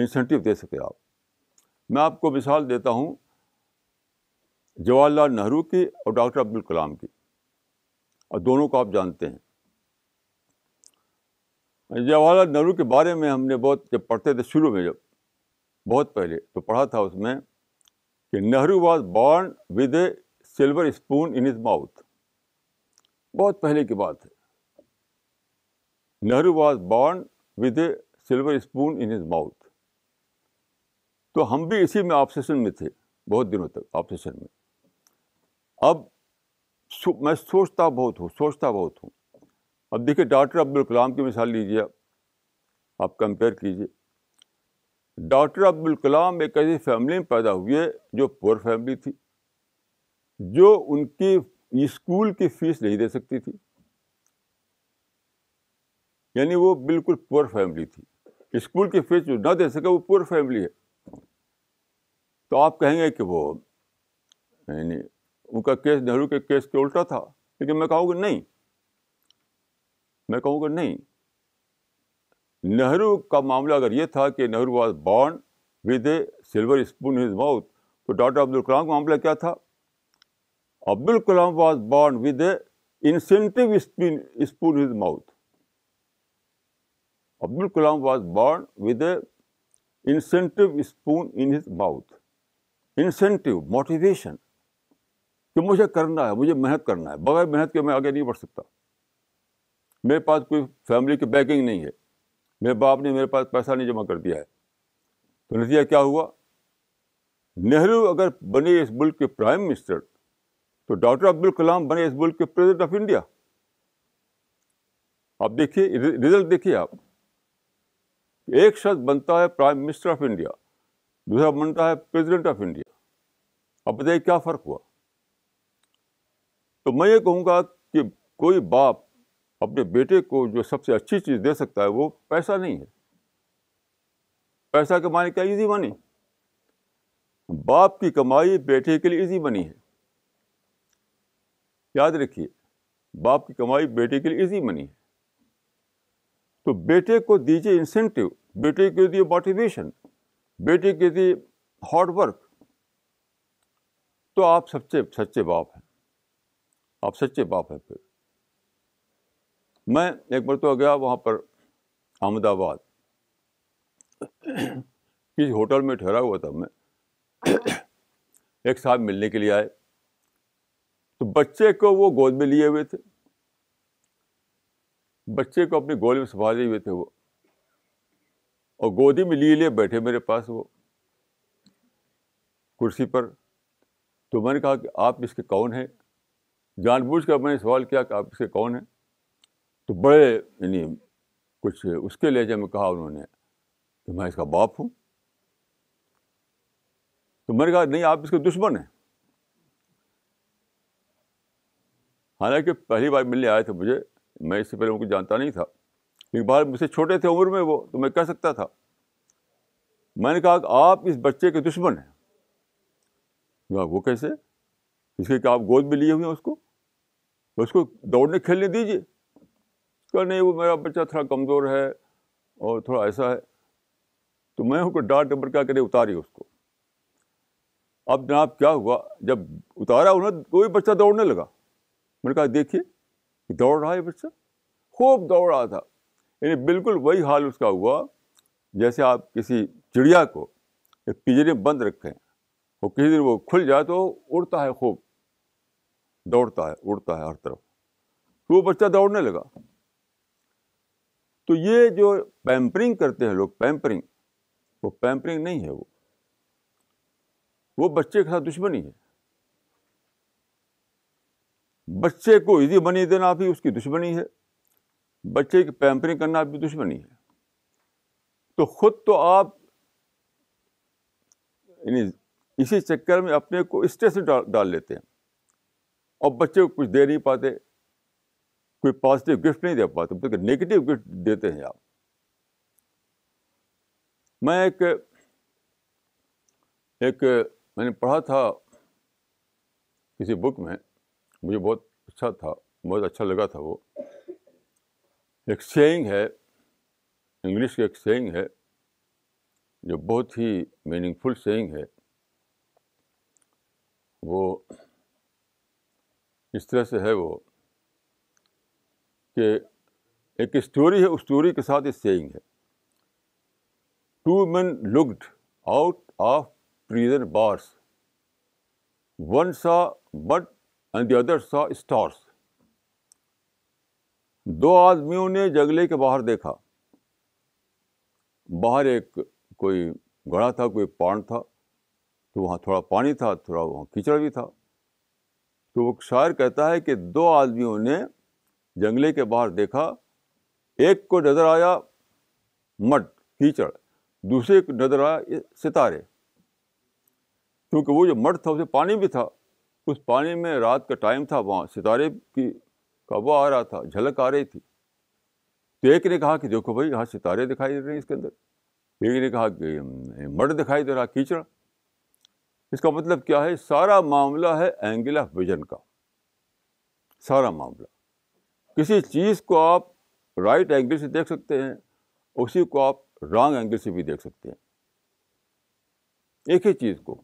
انسینٹیو دے سکے آپ میں آپ کو مثال دیتا ہوں جواہر لال نہرو کی اور ڈاکٹر عبد الکلام کی اور دونوں کو آپ جانتے ہیں جواہر لال نہرو کے بارے میں ہم نے بہت جب پڑھتے تھے شروع میں جب بہت پہلے تو پڑھا تھا اس میں کہ Nehru was born with a silver spoon in his mouth بہت پہلے کی بات ہے Nehru was born with a silver spoon in his mouth تو ہم بھی اسی میں آپسیشن میں تھے بہت دنوں تک آپسیشن میں اب میں سوچتا بہت ہوں سوچتا بہت ہوں اب دیکھیے ڈاکٹر عبد الکلام کی مثال لیجیے آپ آپ کمپیئر کیجیے ڈاکٹر عبد الکلام ایک ایسی فیملی میں پیدا ہوئے جو پور فیملی تھی جو ان کی اسکول کی فیس نہیں دے سکتی تھی یعنی وہ بالکل پور فیملی تھی اسکول کی فیس جو نہ دے سکے وہ پور فیملی ہے تو آپ کہیں گے کہ وہ یعنی ان کا کیس نہرو کے کیس کے الٹا تھا لیکن میں کہوں گا نہیں میں کہوں گا نہیں نہرو کا معاملہ اگر یہ تھا کہ Nehru was with a silver spoon his mouth تو ڈاکٹر عبد الکلام کا معاملہ کیا تھا Abdul Kalam was bond with a incentive spoon his mouth Abdul Kalam was bond with a incentive spoon in his mouth incentive motivation کہ مجھے کرنا ہے مجھے محنت کرنا ہے بغیر محنت کے میں آگے نہیں بڑھ سکتا میرے پاس کوئی فیملی کی بیکنگ نہیں ہے میرے باپ نے میرے پاس پیسہ نہیں جمع کر دیا ہے تو نتیجہ کیا ہوا نہرو اگر بنے اس ملک کے پرائم منسٹر تو ڈاکٹر عبد الکلام بنے اس ملک کے پریزیڈنٹ آف انڈیا آپ دیکھیے ریزلٹ دیکھیے آپ ایک شخص بنتا ہے پرائم منسٹر آف انڈیا دوسرا بنتا ہے پریزیڈنٹ آف انڈیا اب بتائیے کیا فرق ہوا تو میں یہ کہوں گا کہ کوئی باپ اپنے بیٹے کو جو سب سے اچھی چیز دے سکتا ہے وہ پیسہ نہیں ہے پیسہ کمانے کیا ایزی بنی باپ کی کمائی بیٹے کے لیے ایزی بنی ہے یاد رکھیے باپ کی کمائی بیٹے کے لیے ایزی بنی ہے تو بیٹے کو دیجیے انسینٹیو بیٹے کے دیے موٹیویشن بیٹے کے دیے ہارڈ ورک تو آپ سب سے سچے باپ ہیں آپ سچے باپ ہیں پھر میں ایک مرتبہ گیا وہاں پر احمد آباد کسی ہوٹل میں ٹھہرا ہوا تھا میں ایک صاحب ملنے کے لیے آئے تو بچے کو وہ گود میں لیے ہوئے تھے بچے کو اپنی گود میں سنبھالے ہوئے تھے وہ اور گودی میں لیے لیے بیٹھے میرے پاس وہ کرسی پر تو میں نے کہا کہ آپ اس کے کون ہیں جان بوجھ کر میں نے سوال کیا کہ آپ اس کے کون ہیں تو بڑے یعنی کچھ اس کے لہجے میں کہا انہوں نے کہ میں اس کا باپ ہوں تو میں نے کہا نہیں آپ اس کے دشمن ہیں حالانکہ پہلی بار ملنے آئے تھے مجھے میں اس سے پہلے ان کو جانتا نہیں تھا ایک بار سے چھوٹے تھے عمر میں وہ تو میں کہہ سکتا تھا میں نے کہا کہ آپ اس بچے کے دشمن ہیں وہ کیسے اس کے کہ آپ گود میں لیے ہوئے ہیں اس کو اس کو دوڑنے کھیلنے دیجیے کہ نہیں وہ میرا بچہ تھوڑا کمزور ہے اور تھوڑا ایسا ہے تو میں ہوں کہ ڈانٹ کیا کرے اتاری اس کو اب جناب کیا ہوا جب اتارا انہیں وہی بچہ دوڑنے لگا میں نے کہا دیکھیے دوڑ رہا ہے بچہ خوب دوڑ رہا تھا یعنی بالکل وہی حال اس کا ہوا جیسے آپ کسی چڑیا کو ایک پنجرے بند رکھیں اور کسی دن وہ کھل جائے تو اڑتا ہے خوب دوڑتا ہے اڑتا ہے ہر طرف تو وہ بچہ دوڑنے لگا تو یہ جو پیمپرنگ کرتے ہیں لوگ پیمپرنگ وہ پیمپرنگ نہیں ہے وہ وہ بچے کے ساتھ دشمنی ہے بچے کو ایزی بنی دینا بھی اس کی دشمنی ہے بچے کی پیمپرنگ کرنا بھی دشمنی ہے تو خود تو آپ یعنی اسی چکر میں اپنے کو اسٹریس ڈال لیتے ہیں اور بچے کو کچھ دے نہیں پاتے کوئی پازیٹیو گفٹ نہیں دے پاتے بلکہ نگیٹو گفٹ دیتے ہیں آپ میں ایک ایک میں نے پڑھا تھا کسی بک میں مجھے بہت اچھا تھا بہت اچھا لگا تھا وہ ایک سینگ ہے انگلش کا ایک سینگ ہے جو بہت ہی میننگ فل سینگ ہے وہ اس طرح سے ہے وہ کہ ایک اسٹوری ہے اس اسٹوری کے ساتھ یہ سیئنگ ہے two men looked out of prison bars one saw but and the other saw stars دو آدمیوں نے جنگلے کے باہر دیکھا باہر ایک کوئی گڑا تھا کوئی پانڈ تھا تو وہاں تھوڑا پانی تھا تھوڑا وہاں کیچڑ بھی تھا تو وہ شاعر کہتا ہے کہ دو آدمیوں نے جنگلے کے باہر دیکھا ایک کو نظر آیا مٹ کیچڑ دوسرے کو نظر آیا ستارے کیونکہ وہ جو مٹ تھا اسے پانی بھی تھا اس پانی میں رات کا ٹائم تھا وہاں ستارے کی کا وہ آ رہا تھا جھلک آ رہی تھی تو ایک نے کہا کہ دیکھو بھائی یہاں ستارے دکھائی دے رہے ہیں اس کے اندر ایک نے کہا کہ مٹ دکھائی دے رہا کیچڑ اس کا مطلب کیا ہے سارا معاملہ ہے اینگل آف ویژن کا سارا معاملہ کسی چیز کو آپ رائٹ اینگل سے دیکھ سکتے ہیں اسی کو آپ رانگ اینگل سے بھی دیکھ سکتے ہیں ایک ہی چیز کو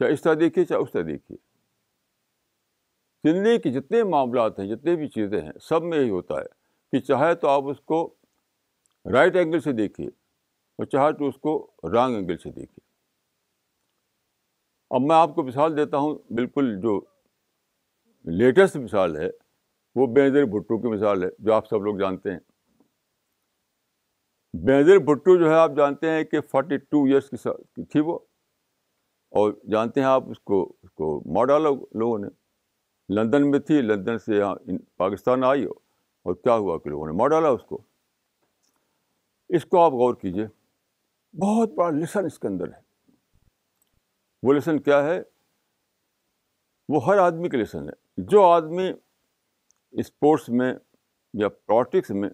چاہے اس طرح دیکھیے چاہے اس طرح دیکھیے زندگی کے جتنے معاملات ہیں جتنے بھی چیزیں ہیں سب میں یہی ہوتا ہے کہ چاہے تو آپ اس کو رائٹ اینگل سے دیکھیے اور چاہے تو اس کو رانگ اینگل سے دیکھیے اب میں آپ کو مثال دیتا ہوں بالکل جو لیٹسٹ مثال ہے وہ بیندر بھٹو کی مثال ہے جو آپ سب لوگ جانتے ہیں بیندر بھٹو جو ہے آپ جانتے ہیں کہ فورٹی ٹو ایئرس کی تھی وہ اور جانتے ہیں آپ اس کو اس کو ڈالا لوگوں نے لندن میں تھی لندن سے یہاں پاکستان آئی ہو اور کیا ہوا کہ لوگوں نے مار ڈالا اس کو اس کو آپ غور کیجیے بہت بڑا لسن اس کے اندر ہے وہ لیسن کیا ہے وہ ہر آدمی کے لیسن ہے جو آدمی اسپورٹس میں یا پالیٹکس میں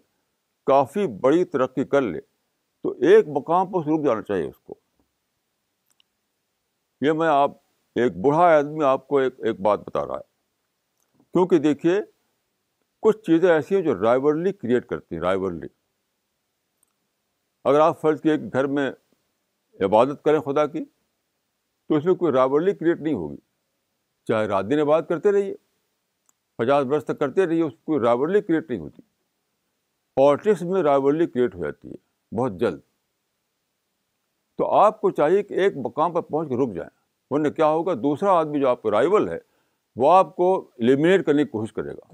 کافی بڑی ترقی کر لے تو ایک مقام پر سلوک جانا چاہیے اس کو یہ میں آپ ایک بوڑھا آدمی آپ کو ایک ایک بات بتا رہا ہے کیونکہ دیکھیے کچھ چیزیں ایسی ہیں جو رائیورلی کریٹ کرتی ہیں رائیورلی اگر آپ فرض کیے کہ گھر میں عبادت کریں خدا کی تو اس میں کوئی رابرلی کریٹ نہیں ہوگی چاہے رات دن بات کرتے رہیے پچاس برس تک کرتے رہیے اس کوئی رابرلی کریٹ نہیں ہوتی پالٹکس میں رابرلی کریٹ ہو جاتی ہے بہت جلد تو آپ کو چاہیے کہ ایک مقام پر پہنچ کے رک جائیں ورنہ کیا ہوگا دوسرا آدمی جو آپ کا رائول ہے وہ آپ کو ایلیمنیٹ کرنے کی کوشش کرے گا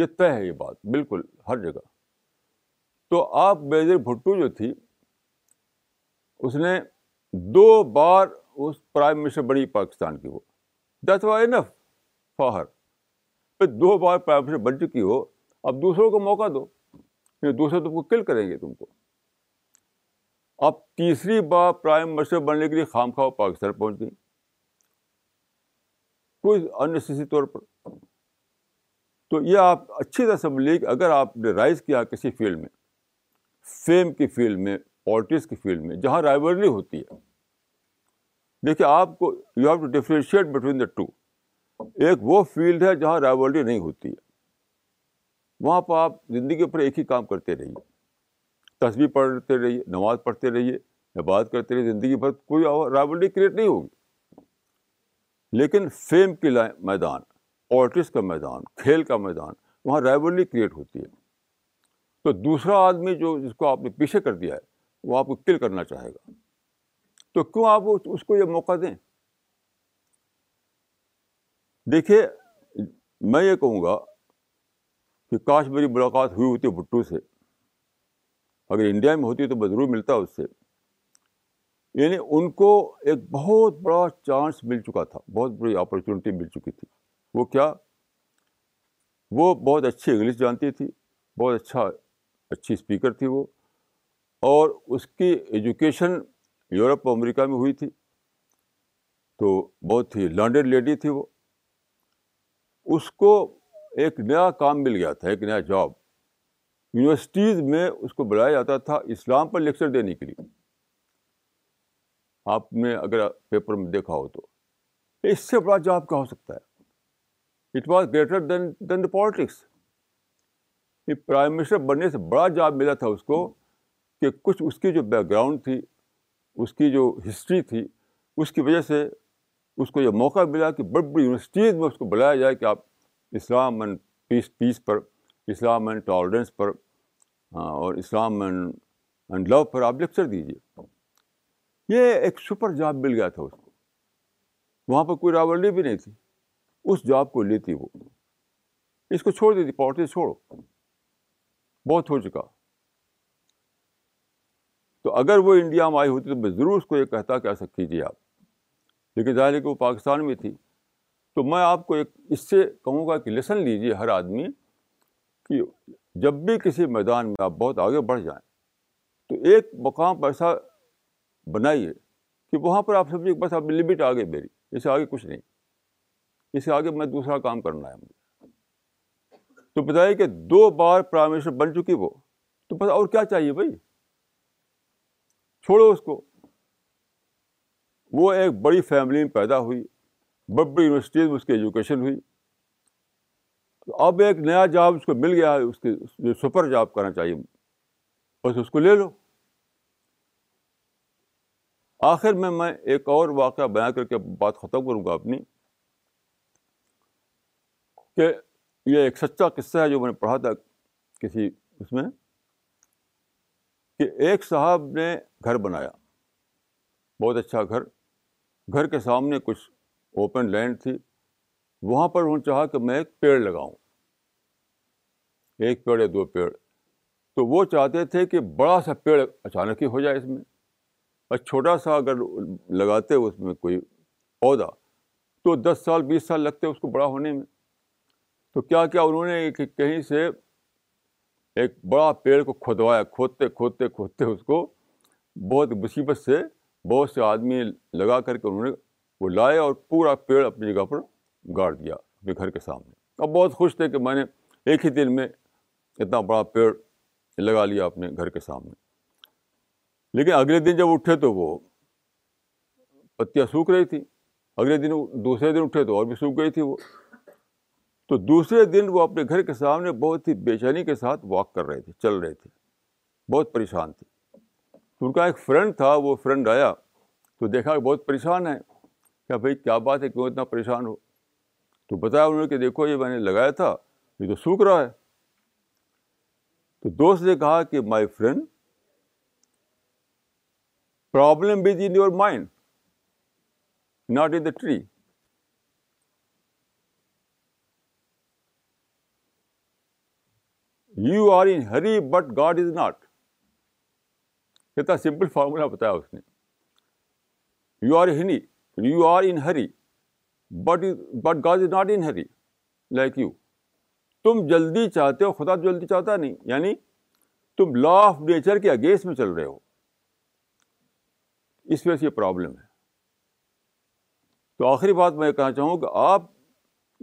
یہ طے ہے یہ بات بالکل ہر جگہ تو آپ بیزر بھٹو جو تھی اس نے دو بار اس پرائم منسٹر بنی پاکستان کی وہ دیٹ وائی انف فاہر فاہر دو بار پرائم منسٹر بن چکی ہو اب دوسروں کو موقع دو دوسرے تم کو کل کریں گے تم کو اب تیسری بار پرائم منسٹر بننے کے لیے خام خواہ پاکستان پہنچ گئی کوئی انس طور پر تو یہ آپ اچھی طرح سمجھ لیے کہ اگر آپ نے رائز کیا کسی فیلڈ میں فیم کی فیلڈ میں پالٹکس کی فیلڈ میں جہاں رائبرلی ہوتی ہے دیکھیے آپ کو you have to differentiate between the two ایک وہ فیلڈ ہے جہاں رائبلڈی نہیں ہوتی ہے وہاں پہ آپ زندگی پر ایک ہی کام کرتے رہیے تصویر پڑھتے رہیے نماز پڑھتے رہیے بات کرتے رہیے زندگی پر کوئی رائبلڈی کریٹ نہیں ہوگی لیکن فیم کی لائن میدان آرٹسٹ کا میدان کھیل کا میدان وہاں ریبلٹی کریٹ ہوتی ہے تو دوسرا آدمی جو جس کو آپ نے پیچھے کر دیا ہے وہ آپ کو کل کرنا چاہے گا تو کیوں آپ اس کو یہ موقع دیں دیکھیے میں یہ کہوں گا کہ کاش میری ملاقات ہوئی ہوتی بھٹو سے اگر انڈیا میں ہوتی تو تو بدرو ملتا اس سے یعنی ان کو ایک بہت بڑا چانس مل چکا تھا بہت بڑی اپرچونیٹی مل چکی تھی وہ کیا وہ بہت اچھی انگلش جانتی تھی بہت اچھا اچھی اسپیکر تھی وہ اور اس کی ایجوکیشن یورپ اور امریکہ میں ہوئی تھی تو بہت ہی لانڈیڈ لیڈی تھی وہ اس کو ایک نیا کام مل گیا تھا ایک نیا جاب یونیورسٹیز میں اس کو بلایا جاتا تھا اسلام پر لیکچر دینے کے لیے آپ نے اگر پیپر میں دیکھا ہو تو اس سے بڑا جاب کیا ہو سکتا ہے it was greater than than the politics prime minister بننے سے بڑا جاب ملا تھا اس کو کہ کچھ اس کی جو بیک گراؤنڈ تھی اس کی جو ہسٹری تھی اس کی وجہ سے اس کو یہ موقع ملا کہ بڑی بڑی یونیورسٹیز میں اس کو بلایا جائے کہ آپ اسلام اینڈ پیس پیس پر اسلام اینڈ ٹالرنس پر ہاں، اور اسلام اینڈ اینڈ لو پر آپ لیکچر دیجیے یہ ایک سپر جاب مل گیا تھا اس کو وہاں پر کوئی راولی بھی نہیں تھی اس جاب کو لیتی وہ اس کو چھوڑ دیتی پاورٹی چھوڑو بہت ہو چکا تو اگر وہ انڈیا میں آئی ہوتی تو میں ضرور اس کو یہ کہتا کہ ایسا کیجیے آپ لیکن ظاہر ہے کہ وہ پاکستان میں تھی تو میں آپ کو ایک اس سے کہوں گا کہ لیسن لیجیے ہر آدمی کہ جب بھی کسی میدان میں آپ بہت آگے بڑھ جائیں تو ایک مقام ایسا بنائیے کہ وہاں پر آپ سمجھیے بس آپ لمٹ آ گئی میری سے آگے کچھ نہیں اس سے آگے میں دوسرا کام کرنا ہے مجھے تو بتائیے کہ دو بار پرائم منسٹر بن چکی وہ تو بس اور کیا چاہیے بھائی چھوڑو اس کو وہ ایک بڑی فیملی میں پیدا ہوئی بڑی بڑی یونیورسٹیز میں اس کی ایجوکیشن ہوئی اب ایک نیا جاب اس کو مل گیا ہے اس کی جو سپر جاب کرنا چاہیے بس اس کو لے لو آخر میں میں ایک اور واقعہ بیاں کر کے بات ختم کروں گا اپنی کہ یہ ایک سچا قصہ ہے جو میں نے پڑھا تھا کسی اس میں کہ ایک صاحب نے گھر بنایا بہت اچھا گھر گھر کے سامنے کچھ اوپن لینڈ تھی وہاں پر انہوں نے چاہا کہ میں ایک پیڑ لگاؤں ایک پیڑ یا دو پیڑ تو وہ چاہتے تھے کہ بڑا سا پیڑ اچانک ہی ہو جائے اس میں اور چھوٹا سا اگر لگاتے اس میں کوئی پودا تو دس سال بیس سال لگتے اس کو بڑا ہونے میں تو کیا کیا انہوں نے کہیں سے ایک بڑا پیڑ کو کھودوایا کھودتے کھودتے کھودتے اس کو بہت مصیبت سے بہت سے آدمی لگا کر کے انہوں نے وہ لائے اور پورا پیڑ اپنی جگہ پر گاڑ دیا اپنے گھر کے سامنے اب بہت خوش تھے کہ میں نے ایک ہی دن میں اتنا بڑا پیڑ لگا لیا اپنے گھر کے سامنے لیکن اگلے دن جب اٹھے تو وہ پتیاں سوکھ رہی تھیں اگلے دن دوسرے دن اٹھے تو اور بھی سوکھ گئی تھی وہ تو دوسرے دن وہ اپنے گھر کے سامنے بہت ہی بے چینی کے ساتھ واک کر رہے تھے چل رہے تھے بہت پریشان تھے تو ان کا ایک فرینڈ تھا وہ فرینڈ آیا تو دیکھا کہ بہت پریشان ہے کیا بھائی کیا بات ہے کیوں اتنا پریشان ہو تو بتایا انہوں نے کہ دیکھو یہ میں نے لگایا تھا یہ تو سوکھ رہا ہے تو دوست نے کہا کہ my friend problem was in your mind not in the tree you are in hurry but God is not کتنا سمپل فارمولا بتایا اس نے you are hurry you are in hurry but but God is not in hurry like you تم جلدی چاہتے ہو خدا جلدی چاہتا نہیں یعنی تم لا آف نیچر کے اگینسٹ میں چل رہے ہو اس وجہ سے یہ پرابلم ہے تو آخری بات میں یہ کہنا چاہوں کہ آپ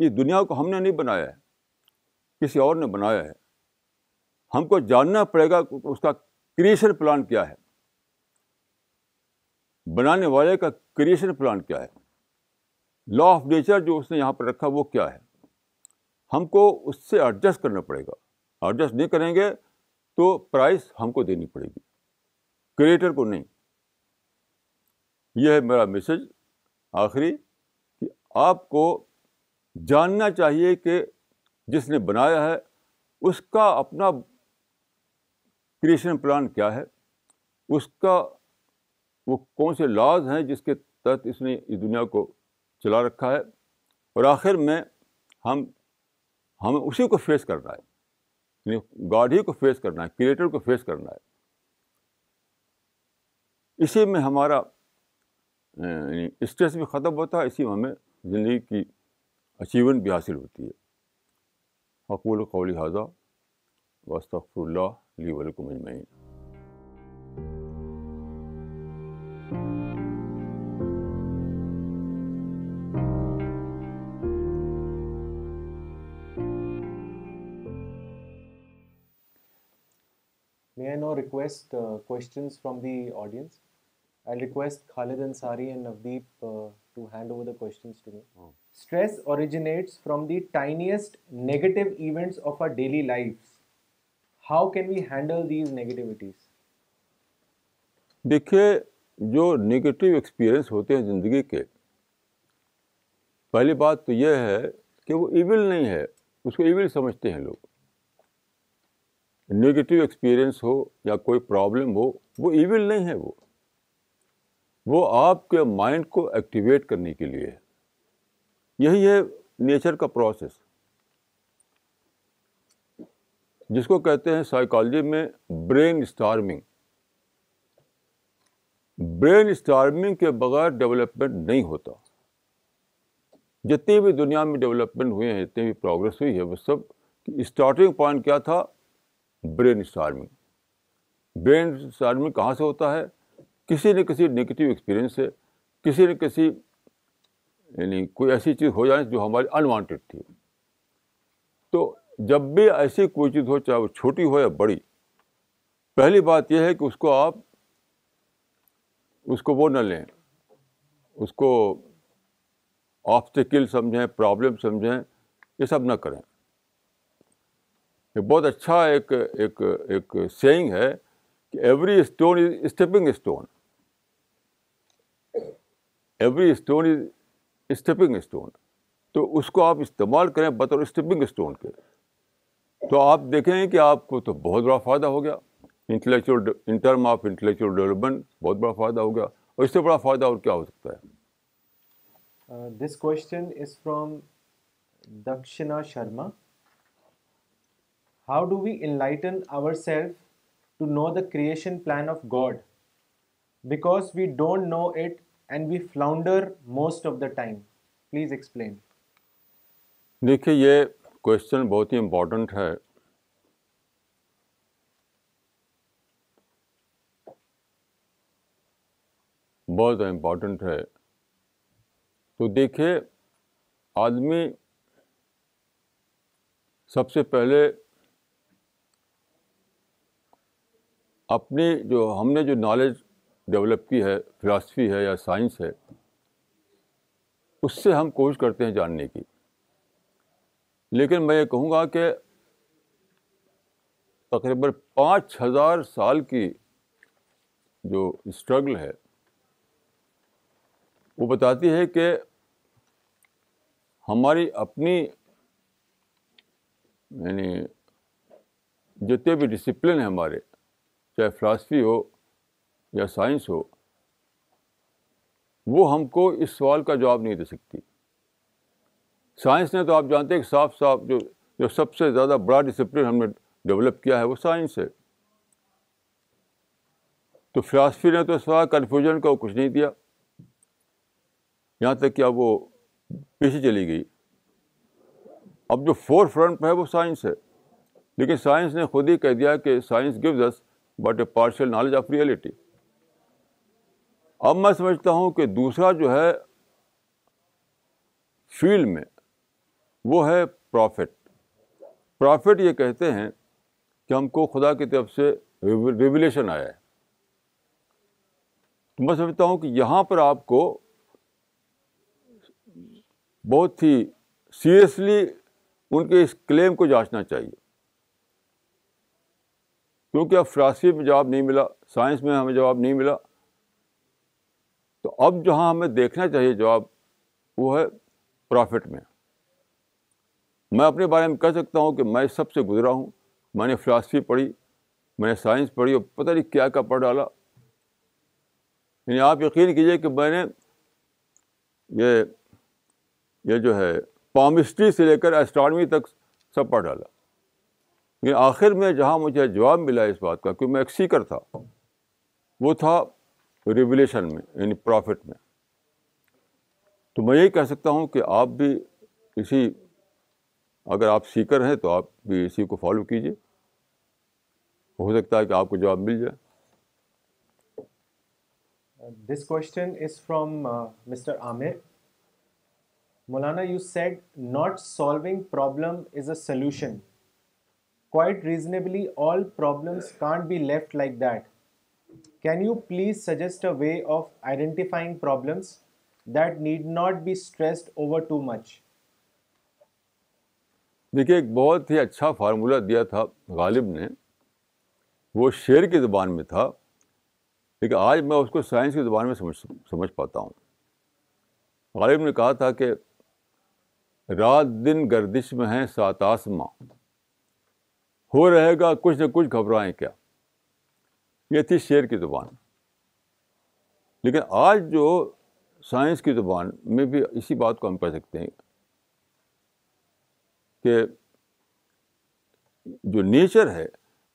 اس دنیا کو ہم نے نہیں بنایا ہے کسی اور نے بنایا ہے ہم کو جاننا پڑے گا اس کا کریشن پلان کیا ہے بنانے والے کا کریشن پلان کیا ہے لا آف نیچر جو اس نے یہاں پر رکھا وہ کیا ہے ہم کو اس سے ایڈجسٹ کرنا پڑے گا ایڈجسٹ نہیں کریں گے تو پرائز ہم کو دینی پڑے گی کریٹر کو نہیں یہ ہے میرا میسج آخری کہ آپ کو جاننا چاہیے کہ جس نے بنایا ہے اس کا اپنا کریشن پلان کیا ہے اس کا وہ کون سے لاز ہیں جس کے تحت اس نے اس دنیا کو چلا رکھا ہے اور آخر میں ہم ہمیں اسی کو فیس کرنا ہے یعنی گاڈ ہی کو فیس کرنا ہے کریٹر کو فیس کرنا ہے اسی میں ہمارا یعنی اسٹریس بھی ختم ہوتا ہے اسی میں ہمیں زندگی کی اچیومنٹ بھی حاصل ہوتی ہے قول حاضہ وصطف اللہ فرام دی آڈیئنس رالد ان ساری Navdeep to hand ourselves from these negative events daily life how can we handle these negativities دیکھیے جو نگیٹیو ایکسپیرئنس ہوتے ہیں زندگی کے پہلی بات تو یہ ہے کہ وہ ایول نہیں ہے اس کو ایول سمجھتے ہیں لوگ نگیٹیو ایکسپیرئنس ہو یا کوئی پرابلم ہو وہ ایول نہیں ہے وہ وہ آپ کے مائنڈ کو ایکٹیویٹ کرنے کے لیے یہی ہے نیچر کا پروسیس جس کو کہتے ہیں سائیکالوجی میں برین اسٹارمنگ برین اسٹارمنگ کے بغیر ڈیولپمنٹ نہیں ہوتا جتنی بھی دنیا میں ڈیولپمنٹ ہوئے ہیں جتنی بھی پروگرس ہوئی ہے وہ سب اسٹارٹنگ پوائنٹ کیا تھا برین اسٹارمنگ برین اسٹارمنگ کہاں سے ہوتا ہے کسی نہ کسی نگیٹو ایکسپیرئنس سے کسی نہ کسی یعنی کوئی ایسی چیز ہو جائے جو ہماری انوانٹیڈ تھی تو جب بھی ایسی کوئی چیز ہو چاہے وہ چھوٹی ہو یا بڑی پہلی بات یہ ہے کہ اس کو آپ اس کو وہ نہ لیں اس کو آبسٹیکل سمجھیں پرابلم سمجھیں یہ سب نہ کریں یہ بہت اچھا ایک ایک ایک سینگ ہے کہ every stone is stepping stone every stone is stepping stone تو اس کو آپ استعمال کریں بطور اسٹیپنگ اسٹون کے تو آپ دیکھیں کہ آپ کو تو بہت بڑا فائدہ ہو گیا intellectual in term of intellectual development بہت بڑا فائدہ ہو گیا اور اس سے بڑا فائدہ اور کیا ہو سکتا ہے this question is from Dakshina Sharma how do we enlighten our self to know the creation plan of God because we don't know it and we flounder most of the time please explain دیکھیے یہ question بہت ہی important ہے بہت important ہے تو دیکھیے آدمی سب سے پہلے اپنی جو ہم نے جو نالج ڈیولپ کی ہے فلاسفی ہے یا سائنس ہے اس سے ہم کوشش کرتے ہیں جاننے کی لیکن میں یہ کہوں گا کہ تقریباً پانچ ہزار سال کی جو اسٹرگل ہے وہ بتاتی ہے کہ ہماری اپنی یعنی جتنے بھی ڈسپلن ہیں ہمارے چاہے فلاسفی ہو یا سائنس ہو وہ ہم کو اس سوال کا جواب نہیں دے سکتی سائنس نے تو آپ جانتے ہیں کہ صاف صاف جو جو سب سے زیادہ بڑا ڈسپلن ہم نے ڈیولپ کیا ہے وہ سائنس ہے تو فلاسفی نے تو کنفیوژن کو کچھ نہیں دیا یہاں تک کہ اب وہ پیچھے چلی گئی اب جو فور فرنٹ پہ ہے وہ سائنس ہے لیکن سائنس نے خود ہی کہہ دیا کہ science gives us but a partial knowledge of reality اب میں سمجھتا ہوں کہ دوسرا جو ہے فیلڈ میں وہ ہے پرافٹ پرافٹ یہ کہتے ہیں کہ ہم کو خدا کی طرف سے ریولیشن آیا ہے تو میں سمجھتا ہوں کہ یہاں پر آپ کو بہت ہی سیریسلی ان کے اس کلیم کو جانچنا چاہیے کیونکہ اب فراسی میں جواب نہیں ملا سائنس میں ہمیں جواب نہیں ملا تو اب جہاں ہمیں دیکھنا چاہیے جواب وہ ہے پرافٹ میں میں اپنے بارے میں کہہ سکتا ہوں کہ میں سب سے گزرا ہوں میں نے فلاسفی پڑھی میں نے سائنس پڑھی اور پتہ نہیں کیا کیا پڑھ ڈالا یعنی آپ یقین کیجیے کہ میں نے یہ یہ جو ہے پامسٹری سے لے کر اسٹرانومی تک سب پڑھ ڈالا لیکن آخر میں جہاں مجھے جواب ملا اس بات کا کیونکہ میں ایک سیکر تھا وہ تھا ریولیشن میں یعنی پرافٹ میں تو میں یہی کہہ سکتا ہوں کہ آپ بھی اسی اگر آپ سیکر ہیں تو آپ بھی اسی کو فالو کیجیے ہو سکتا ہے کہ آپ کو جواب مل جائے this question is from mister Aamir Maulana you said not solving problem is a solution quite reasonably all problems can't be left like that can you please suggest a way of identifying problems that need not be stressed over too much دیکھیے ایک بہت ہی اچھا formula دیا تھا غالب نے وہ شعر کی زبان میں تھا لیکن آج میں اس کو سائنس کی زبان میں سمجھ سمجھ پاتا ہوں غالب نے کہا تھا کہ رات دن گردش میں ہیں سات آسماں ہو رہے گا کچھ نہ کچھ گھبرائیں کیا یہ تھی شعر کی زبان لیکن آج جو سائنس کی زبان میں بھی اسی بات کو ہم کہہ سکتے ہیں کہ جو نیچر ہے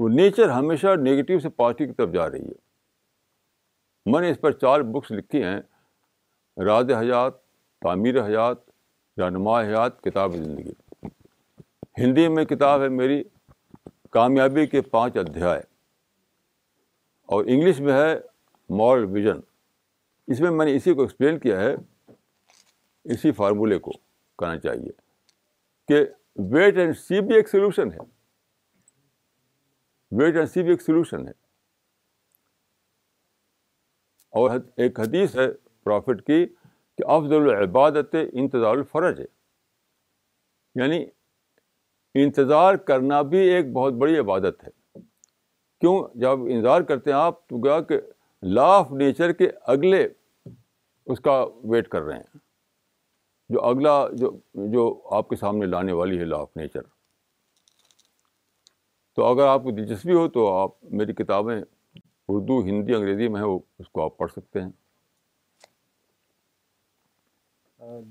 وہ نیچر ہمیشہ نگیٹو سے پازیٹیو کی طرف جا رہی ہے میں نے اس پر چار بکس لکھی ہیں راز حیات تعمیر حیات رہنما حیات کتاب زندگی ہندی میں کتاب ہے میری کامیابی کے پانچ ادھیائے اور انگلش میں ہے مارل ویژن اس میں میں نے اسی کو ایکسپلین کیا ہے اسی فارمولے کو کہنا چاہیے کہ ویٹ اینڈ سی بھی ایک سولوشن ہے ویٹ اینڈ سی بھی ایک سولوشن ہے اور ایک حدیث ہے پرافٹ کی کہ افضل العبادت انتظار الفرج ہے یعنی انتظار کرنا بھی ایک بہت بڑی عبادت ہے کیوں جب انتظار کرتے ہیں آپ تو کیا کہ لا آف نیچر کے اگلے اس کا ویٹ کر رہے ہیں جو اگلا جو جو آپ کے سامنے لانے والی ہے لا آف نیچر تو اگر آپ کو دلچسپی ہو تو آپ میری کتابیں اردو ہندی انگریزی میں وہ اس کو آپ پڑھ سکتے ہیں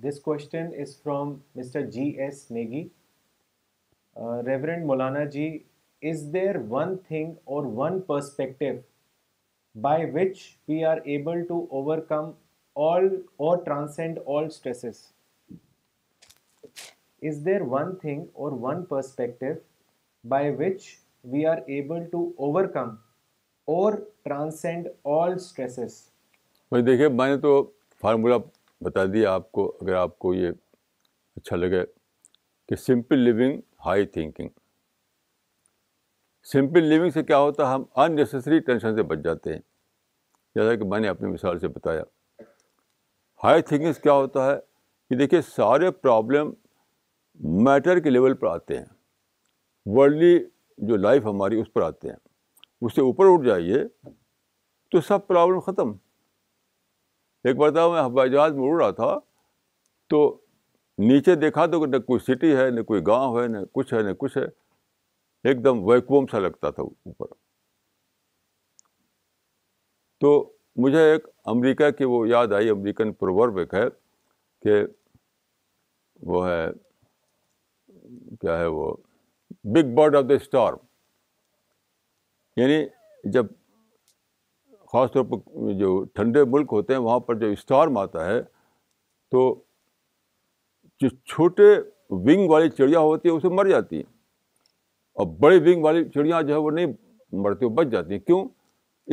this question is from mister G S Negi reverend Maulana ji is there one thing or one perspective by which we are able to overcome all or transcend all stresses one perspective by which we are able to overcome اور میں نے تو formula بتا دیا آپ کو اگر آپ کو یہ اچھا لگے کہ simple living high thinking simple living سے کیا ہوتا ہے ہم انیسسری ٹینشن سے بچ جاتے ہیں جیسا کہ میں نے اپنی مثال سے بتایا ہائی تھنکنگ کیا ہوتا ہے کہ دیکھیے سارے پرابلم میٹر کے لیول پر آتے ہیں ورلڈلی جو لائف ہماری اس پر آتے ہیں اس سے اوپر اٹھ جائیے تو سب پرابلم ختم ایک برتن میں ہوائی جہاز میں اڑ رہا تھا تو نیچے دیکھا تو نہ کوئی سٹی ہے نہ کوئی گاؤں ہے نہ کچھ ہے نہ کچھ ہے ایک دم ویکوم سا لگتا تھا اوپر تو مجھے ایک امریکہ کی وہ یاد آئی امریکن پرورب ایک ہے کہ وہ ہے کیا ہے وہ big bird of the star یعنی جب خاص طور پر جو ٹھنڈے ملک ہوتے ہیں وہاں پر جب اسٹارم آتا ہے تو جو چھوٹے ونگ والی چڑیا ہوتی ہیں اسے مر جاتی ہیں اور بڑی ونگ والی چڑیا جو ہے وہ نہیں مرتی وہ بچ جاتی ہیں کیوں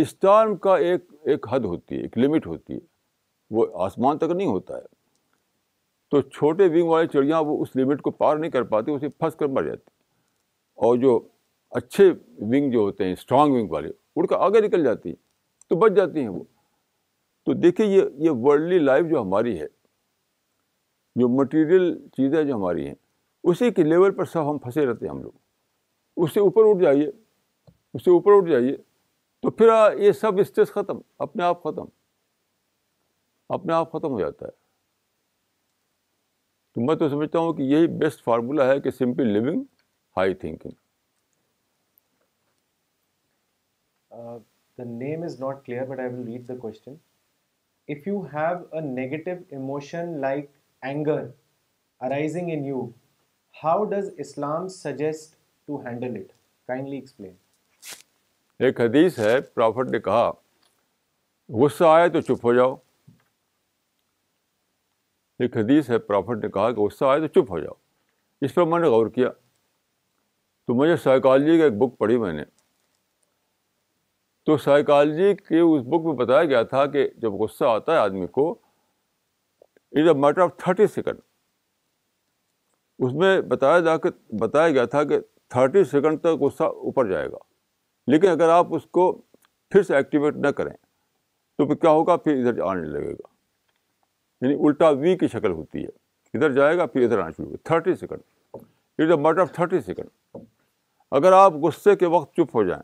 اسٹارم کا ایک ایک حد ہوتی ہے ایک لمٹ ہوتی ہے وہ آسمان تک نہیں ہوتا ہے تو چھوٹے ونگ والی چڑیاں وہ اس لمٹ کو پار نہیں کر پاتی اسے پھنس کر مر جاتی اور جو اچھے ونگ جو ہوتے ہیں اسٹرانگ ونگ والے اڑ کر آگے نکل جاتی ہیں تو بچ جاتی ہیں وہ تو دیکھیے یہ یہ ورلڈلی لائف جو ہماری ہے جو مٹیریل چیزیں جو ہماری ہیں اسی کے لیول پر سب ہم پھنسے رہتے ہیں ہم لوگ اس سے اوپر اٹھ جائیے اس سے اوپر اٹھ جائیے تو پھر یہ سب اسٹریس ختم اپنے آپ ختم اپنے آپ ختم ہو جاتا ہے تو میں تو سمجھتا ہوں کہ یہی بیسٹ فارمولا ہے کہ simple living high thinking name is not clear but I will read the question if you have a negative emotion like anger arising in you how does Islam suggest to handle it kindly explain ایک حدیث ہے profit نے کہا غصہ آئے تو چپ ہو جاؤ ایک حدیث ہے پرافٹ نے کہا کہ غصہ آئے تو چپ ہو جاؤ اس پر میں نے غور کیا تو مجھے سائیکالوجی کا ایک بک پڑھی میں نے تو سائیکالوجی کے اس بک میں بتایا گیا تھا کہ جب غصہ آتا ہے آدمی کو is a matter of thirty second اس میں بتایا جا کے بتایا گیا تھا کہ تھرٹی سیکنڈ تک غصہ اوپر جائے گا لیکن اگر آپ اس کو پھر سے ایکٹیویٹ نہ کریں تو پھر کیا ہوگا پھر ادھر آنے لگے گا یعنی الٹا وی کی شکل ہوتی ہے ادھر جائے گا پھر ادھر آنا شروع ہوگا thirty second is a matter of thirty second اگر آپ غصے کے وقت چپ ہو جائیں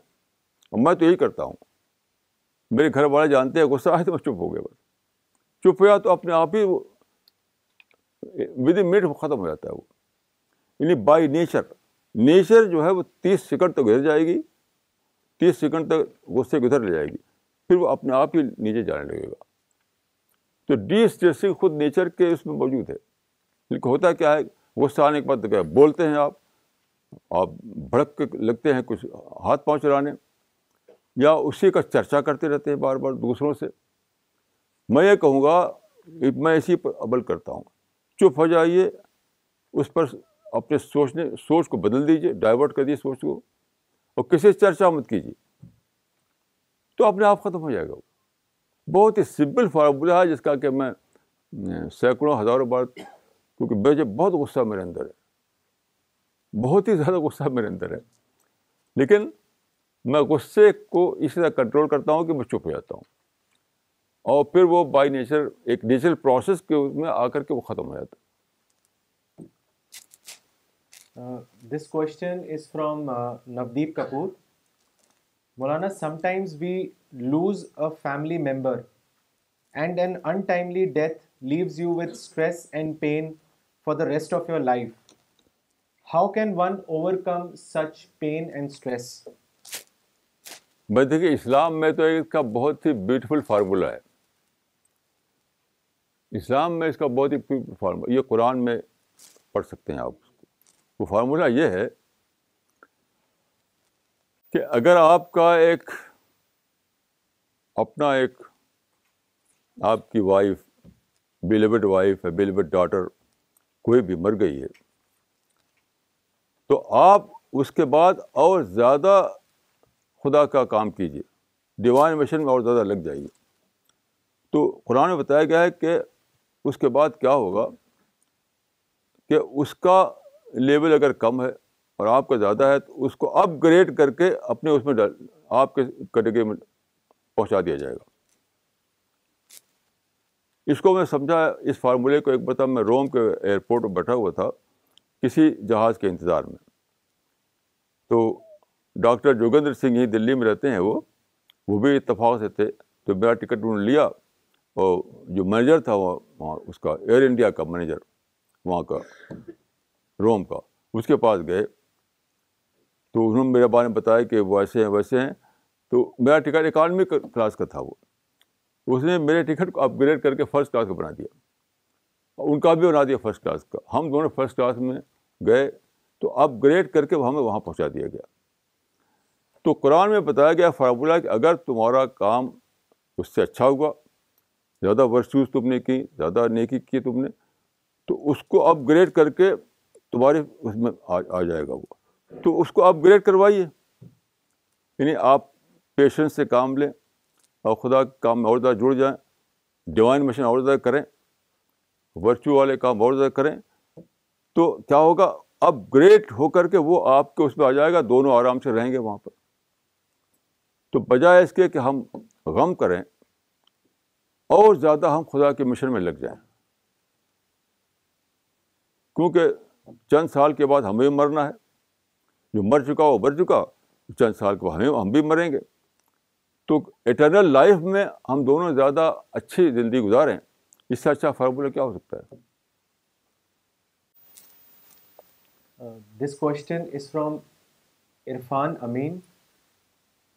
اور میں تو یہی کرتا ہوں میرے گھر والے جانتے ہیں غصہ آئے تو میں چپ ہو گیا بس چپ ہوا تو اپنے آپ ہی ود ان منٹ ختم ہو جاتا ہے وہ یعنی بائی نیچر نیچر جو ہے وہ تیس سیکنڈ تک گزر جائے گی تیس سیکنڈ تک غصے ادھر لے جائے گی پھر وہ اپنے آپ ہی نیچے جانے لگے گا تو ڈی اسٹریسنگ خود نیچر کے اس میں موجود ہے لیکن ہوتا کیا ہے غصہ آنے کے بعد بولتے ہیں آپ آپ بھڑک کے لگتے ہیں کچھ ہاتھ پاؤں چلانے یا اسی کا چرچا کرتے رہتے ہیں بار بار دوسروں سے میں یہ کہوں گا میں اسی پر عمل کرتا ہوں چپ ہو جائیے اس پر اپنے سوچنے سوچ کو بدل دیجیے ڈائیورٹ کر دیجیے سوچ کو اور کسی سے چرچا مت کیجیے تو اپنے آپ ختم ہو جائے گا وہ بہت ہی سمپل فارمولہ ہے جس کا کہ میں سینکڑوں ہزاروں بار کیونکہ بے جب بہت غصہ میرے اندر ہے بہت ہی زیادہ غصہ میرے اندر ہے لیکن میں غصے کو اس طرح کنٹرول کرتا ہوں کہ میں چپ ہو جاتا ہوں اور پھر وہ بائی نیچر ایک نیچرل پروسیس کے اس میں آ کر کے وہ ختم ہو جاتا this question is from Navdeep Kapoor Maulana sometimes we lose a family member and an untimely death leaves you with stress pain for the rest of your life how can one overcome such دیکھیے اسلام میں تو اس کا بہت ہی beautiful فارمولہ ہے اسلام میں اس کا بہت ہی فارمولہ یہ قرآن میں پڑھ سکتے ہیں آپ کو فارمولہ یہ ہے کہ اگر آپ کا ایک اپنا ایک آپ کی وائف بلیوڈ وائف ہے بلیوڈ ڈاٹر کوئی بھی مر گئی ہے تو آپ اس کے بعد اور زیادہ خدا کا کام کیجیے دیوان مشن میں اور زیادہ لگ جائیے تو قرآن میں بتایا گیا ہے کہ اس کے بعد کیا ہوگا کہ اس کا لیول اگر کم ہے اور آپ کا زیادہ ہے تو اس کو اپ گریڈ کر کے اپنے اس میں ڈال آپ کے کیٹیگری میں پہنچا دیا جائے گا اس کو میں سمجھا اس فارمولے کو ایک بتاؤ میں روم کے ایئرپورٹ پر بیٹھا ہوا تھا کسی جہاز کے انتظار میں تو ڈاکٹر جوگندر سنگھ ہی دلی میں رہتے ہیں وہ وہ بھی اتفاق سے تھے تو میرا ٹکٹ انہوں نے لیا اور جو مینیجر تھا وہ اس کا ایئر انڈیا کا مینیجر وہاں کا روم کا اس کے پاس گئے تو انہوں نے میرے بارے میں بتایا کہ وہ ایسے ہیں ویسے ہیں تو میرا ٹکٹ اکانومی کلاس کا تھا وہ اس نے میرے ٹکٹ کو اپ گریڈ کر کے فرسٹ کلاس کا بنا دیا ان کا بھی بنا دیا فرسٹ کلاس کا ہم دونوں فرسٹ کلاس میں گئے تو اپ گریڈ کر کے ہمیں وہاں پہنچا دیا گیا تو قرآن میں بتایا گیا فارمولہ کہ اگر تمہارا کام اس سے اچھا ہوا زیادہ ورچوز تم نے کی زیادہ نیکی کی تم نے تو اس کو اپ گریڈ کر کے تمہارے اس میں آ جائے گا وہ تو اس کو اپ گریڈ کروائیے یعنی آپ پیشنس سے کام لیں اور خدا کے کام میں اور زیادہ جڑ جائیں ڈیوائن مشن اور زیادہ کریں ورچو والے کام اور زیادہ کریں تو کیا ہوگا اپ گریڈ ہو کر کے وہ آپ کے اس پہ آ جائے گا دونوں آرام سے رہیں گے وہاں پر تو بجائے اس کے کہ ہم غم کریں اور زیادہ ہم خدا کے مشن میں لگ جائیں کیونکہ چند سال کے بعد ہمیں مرنا ہے جو مر چکا وہ مر چکا چند سال کے بعد ہمیں ہم بھی مریں گے تو اٹرنل لائف میں ہم دونوں زیادہ اچھی زندگی گزارے اس سے اچھا فارمولہ کیا ہو سکتا ہے this question is from Irfan Amin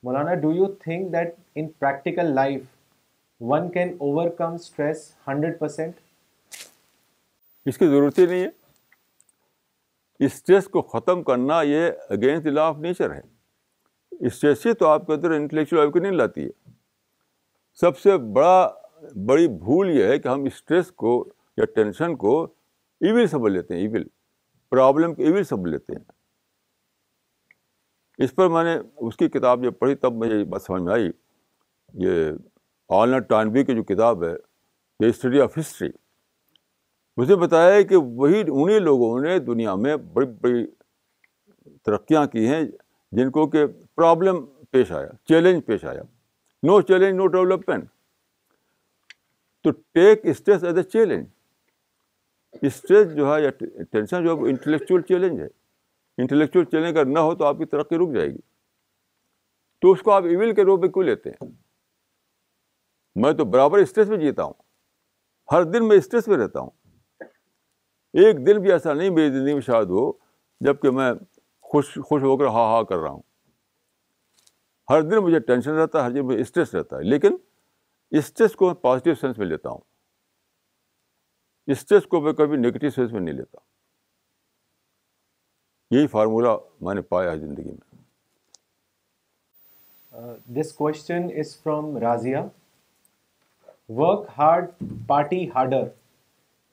Maulana do you think that in practical life one can overcome stress hundred percent اس کی ضرورت ہی نہیں ہے اسٹریس کو ختم کرنا یہ اگینسٹ لا آف نیچر ہے اسٹیسی تو آپ کے اندر انٹلیکچوئل آپ کو نہیں لاتی ہے سب سے بڑا بڑی بھول یہ ہے کہ ہم اسٹریس کو یا ٹینشن کو ایون سمجھ لیتے ہیں ایون پرابلم کو ایون سمجھ لیتے ہیں اس پر میں نے اس کی کتاب جب پڑھی تب مجھے یہ بات سمجھ میں آئی یہ آلنا ٹانوی کی جو کتاب ہے دا اسٹڈی آف ہسٹری مجھے بتایا ہے کہ وہی انہیں لوگوں نے دنیا میں بڑی بڑی ترقیاں کی ہیں جن کو کہ پرابلم پیش آیا چیلنج پیش آیا نو challenge no development to take stress stress as a challenge جو جو ہے ہے یا ٹینشن وہ انٹلیکچوئل چیلنج ہے انٹلیکچوئل چیلنج اگر نہ ہو تو آپ کی ترقی رک جائے گی تو اس کو آپ ایون کے روپ میں کیوں لیتے ہیں میں تو برابر اسٹریس میں جیتا ہوں ہر دن میں اسٹریس میں رہتا ہوں ایک دن بھی ایسا نہیں میری زندگی میں شاید ہو جب کہ میں خوش خوش ہو کر ہاں ہا کر رہا ہوں ہر دن مجھے ٹینشن رہتا ہے ہر دن مجھے اسٹریس رہتا ہے لیکن اسٹریس کو میں پازیٹیو سینس میں لیتا ہوں اسٹریس کو میں کبھی نگیٹو سینس میں نہیں لیتا یہی فارمولا میں نے پایا ہے زندگی میں this question is from Razia work hard party harder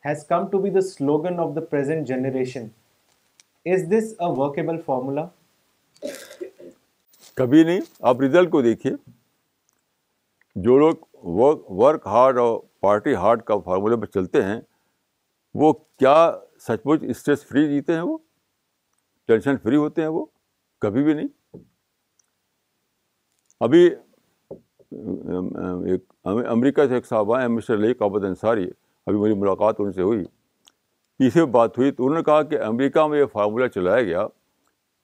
has come to be the slogan of the present generation is this a workable formula کبھی نہیں آپ رزلٹ کو دیکھیے جو لوگ ورک ہارڈ اور پارٹی ہارڈ کا فارمولہ پہ چلتے ہیں وہ کیا سچ مچ اسٹریس فری جیتے ہیں وہ ٹینشن فری ہوتے ہیں وہ کبھی بھی نہیں ابھی ایک امریکہ سے ایک آئے ہیں مسٹر لیک انصاری ابھی میری ملاقات ان سے ہوئی تیسری بات ہوئی تو انہوں نے کہا کہ امریکہ میں یہ فارمولہ چلایا گیا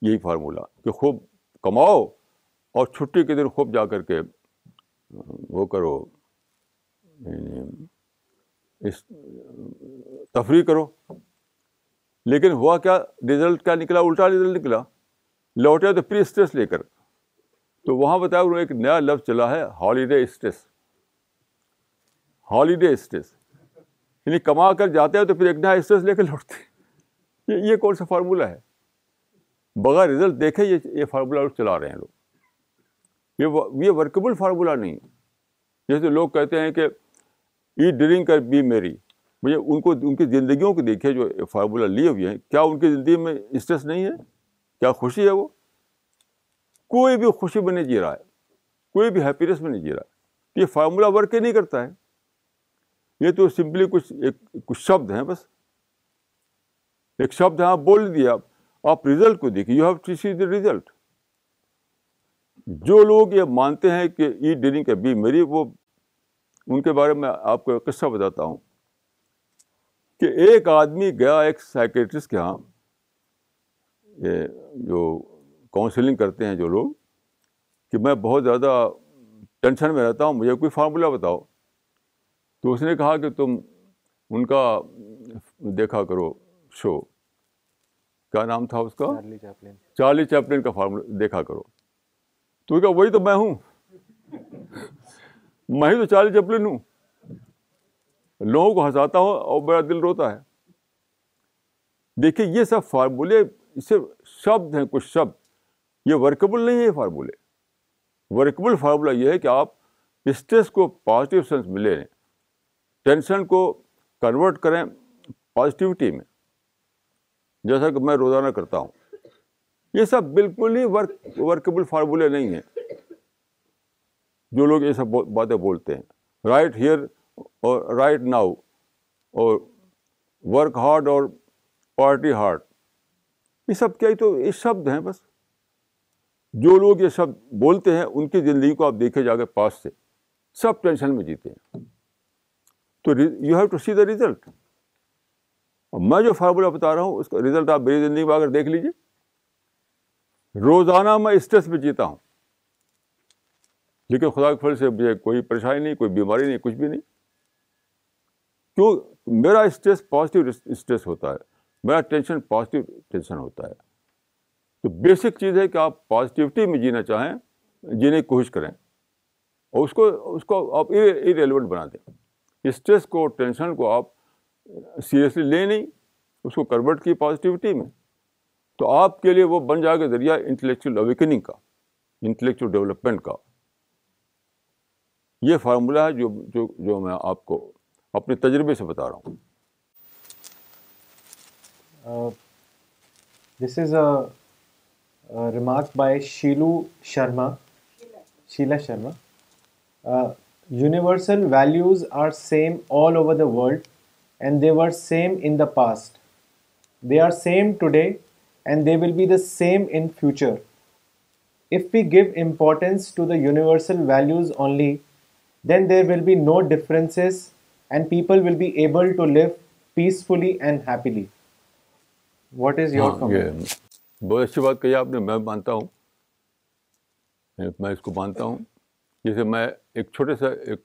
یہی فارمولہ کہ خوب کماؤ اور چھٹی کے دن خوب جا کر کے وہ کرو یعنی اس تفریح کرو لیکن ہوا کیا رزلٹ کیا نکلا الٹا رزلٹ نکلا لوٹے تو پری اسٹریس لے کر تو وہاں بتایا انہوں نے ایک نیا لفظ چلا ہے ہالیڈے اسٹریس ہالیڈے اسٹریس یعنی کما کر جاتے ہیں تو پھر ایک نیا اسٹریس لے کے لوٹتے ہیں یہ کون سا فارمولہ ہے بغیر رزلٹ دیکھے یہ یہ فارمولہ چلا رہے ہیں لوگ یہ یہ ورکیبل فارمولہ نہیں جیسے لوگ کہتے ہیں کہ ای ڈرنگ کر بی میری مجھے ان کو ان کی زندگیوں کو دیکھے جو فارمولہ لیے ہوئے ہیں کیا ان کی زندگی میں اسٹریس نہیں ہے کیا خوشی ہے وہ کوئی بھی خوشی میں نہیں جی رہا ہے کوئی بھی ہیپینیس میں نہیں جی رہا ہے یہ فارمولہ ورک ہی نہیں کرتا ہے یہ تو سمپلی کچھ ایک کچھ شبد ہیں بس ایک شبد ہے آپ بول دیا آپ آپ رزلٹ کو دیکھیے you have to see the result جو لوگ یہ مانتے ہیں کہ ای ڈرنک کے بی میری وہ ان کے بارے میں آپ کو قصہ بتاتا ہوں کہ ایک آدمی گیا ایک سائیکٹرسٹ کے یہاں جو کاؤنسلنگ کرتے ہیں جو لوگ کہ میں بہت زیادہ ٹینشن میں رہتا ہوں مجھے کوئی فارمولہ بتاؤ تو اس نے کہا کہ تم ان کا دیکھا کرو شو کیا نام تھا اس کا چارلی چیپلن کا فارمولا دیکھا کرو تو کیا وہی تو میں ہوں میں ہی تو چارلی چیپلن ہوں لوگوں کو ہنساتا ہوں اور میرا دل روتا ہے دیکھیے یہ سب فارمولے صرف شبد ہیں کچھ شبد یہ ورکبل نہیں ہے فارمولے ورکیبل فارمولہ یہ ہے کہ آپ اسٹریس کو پازیٹیو سینس میں لے لیں ٹینشن کو کنورٹ کریں پازیٹیوٹی میں جیسا کہ میں روزانہ کرتا ہوں یہ سب بالکل ہی ورک ورکیبل فارمولے نہیں ہیں جو لوگ یہ سب باتیں بولتے ہیں رائٹ ہیئر اور رائٹ ناؤ اور ورک ہارڈ اور پارٹی ہارڈ یہ سب کیا ہی تو یہ شبد ہیں بس جو لوگ یہ شبد بولتے ہیں ان کی زندگی کو آپ دیکھے جا کے پاس سے سب ٹینشن میں جیتے ہیں تو you have to see the result اور میں جو فارمولا بتا رہا ہوں اس کا ریزلٹ آپ میری زندگی میں اگر دیکھ لیجیے روزانہ میں اسٹریس میں جیتا ہوں لیکن خدا کے پھل سے مجھے کوئی پریشانی نہیں کوئی بیماری نہیں کچھ بھی نہیں کیوں میرا اسٹریس پازیٹیو اسٹریس ہوتا ہے میرا ٹینشن پازیٹیو ٹینشن ہوتا ہے تو بیسک چیز ہے کہ آپ پازیٹیوٹی میں جینا چاہیں جینے کی کوشش کریں اور اس کو اس کو آپ ریلیونٹ بنا دیں اسٹریس کو ٹینشن کو آپ سیریسلی لے نہیں اس کو کنورٹ کی پازیٹیوٹی میں تو آپ کے لیے وہ بن جا کے ذریعہ انٹلیکچوئل اویکننگ کا انٹلیکچوئل ڈیولپمنٹ کا یہ فارمولہ ہے جو جو میں آپ کو اپنے تجربے سے بتا رہا ہوں this is remark by Shelu Sharma Sheela Sharma universal values are same all over the world and they were same in the past they are same today and they will be the same in future if we give importance to the universal values only then there will be no differences and people will be able to live peacefully and happily what is your بہت اچھی بات کہی آپ نے میں مانتا ہوں میں اس کو مانتا ہوں جیسے میں ایک چھوٹے سا ایک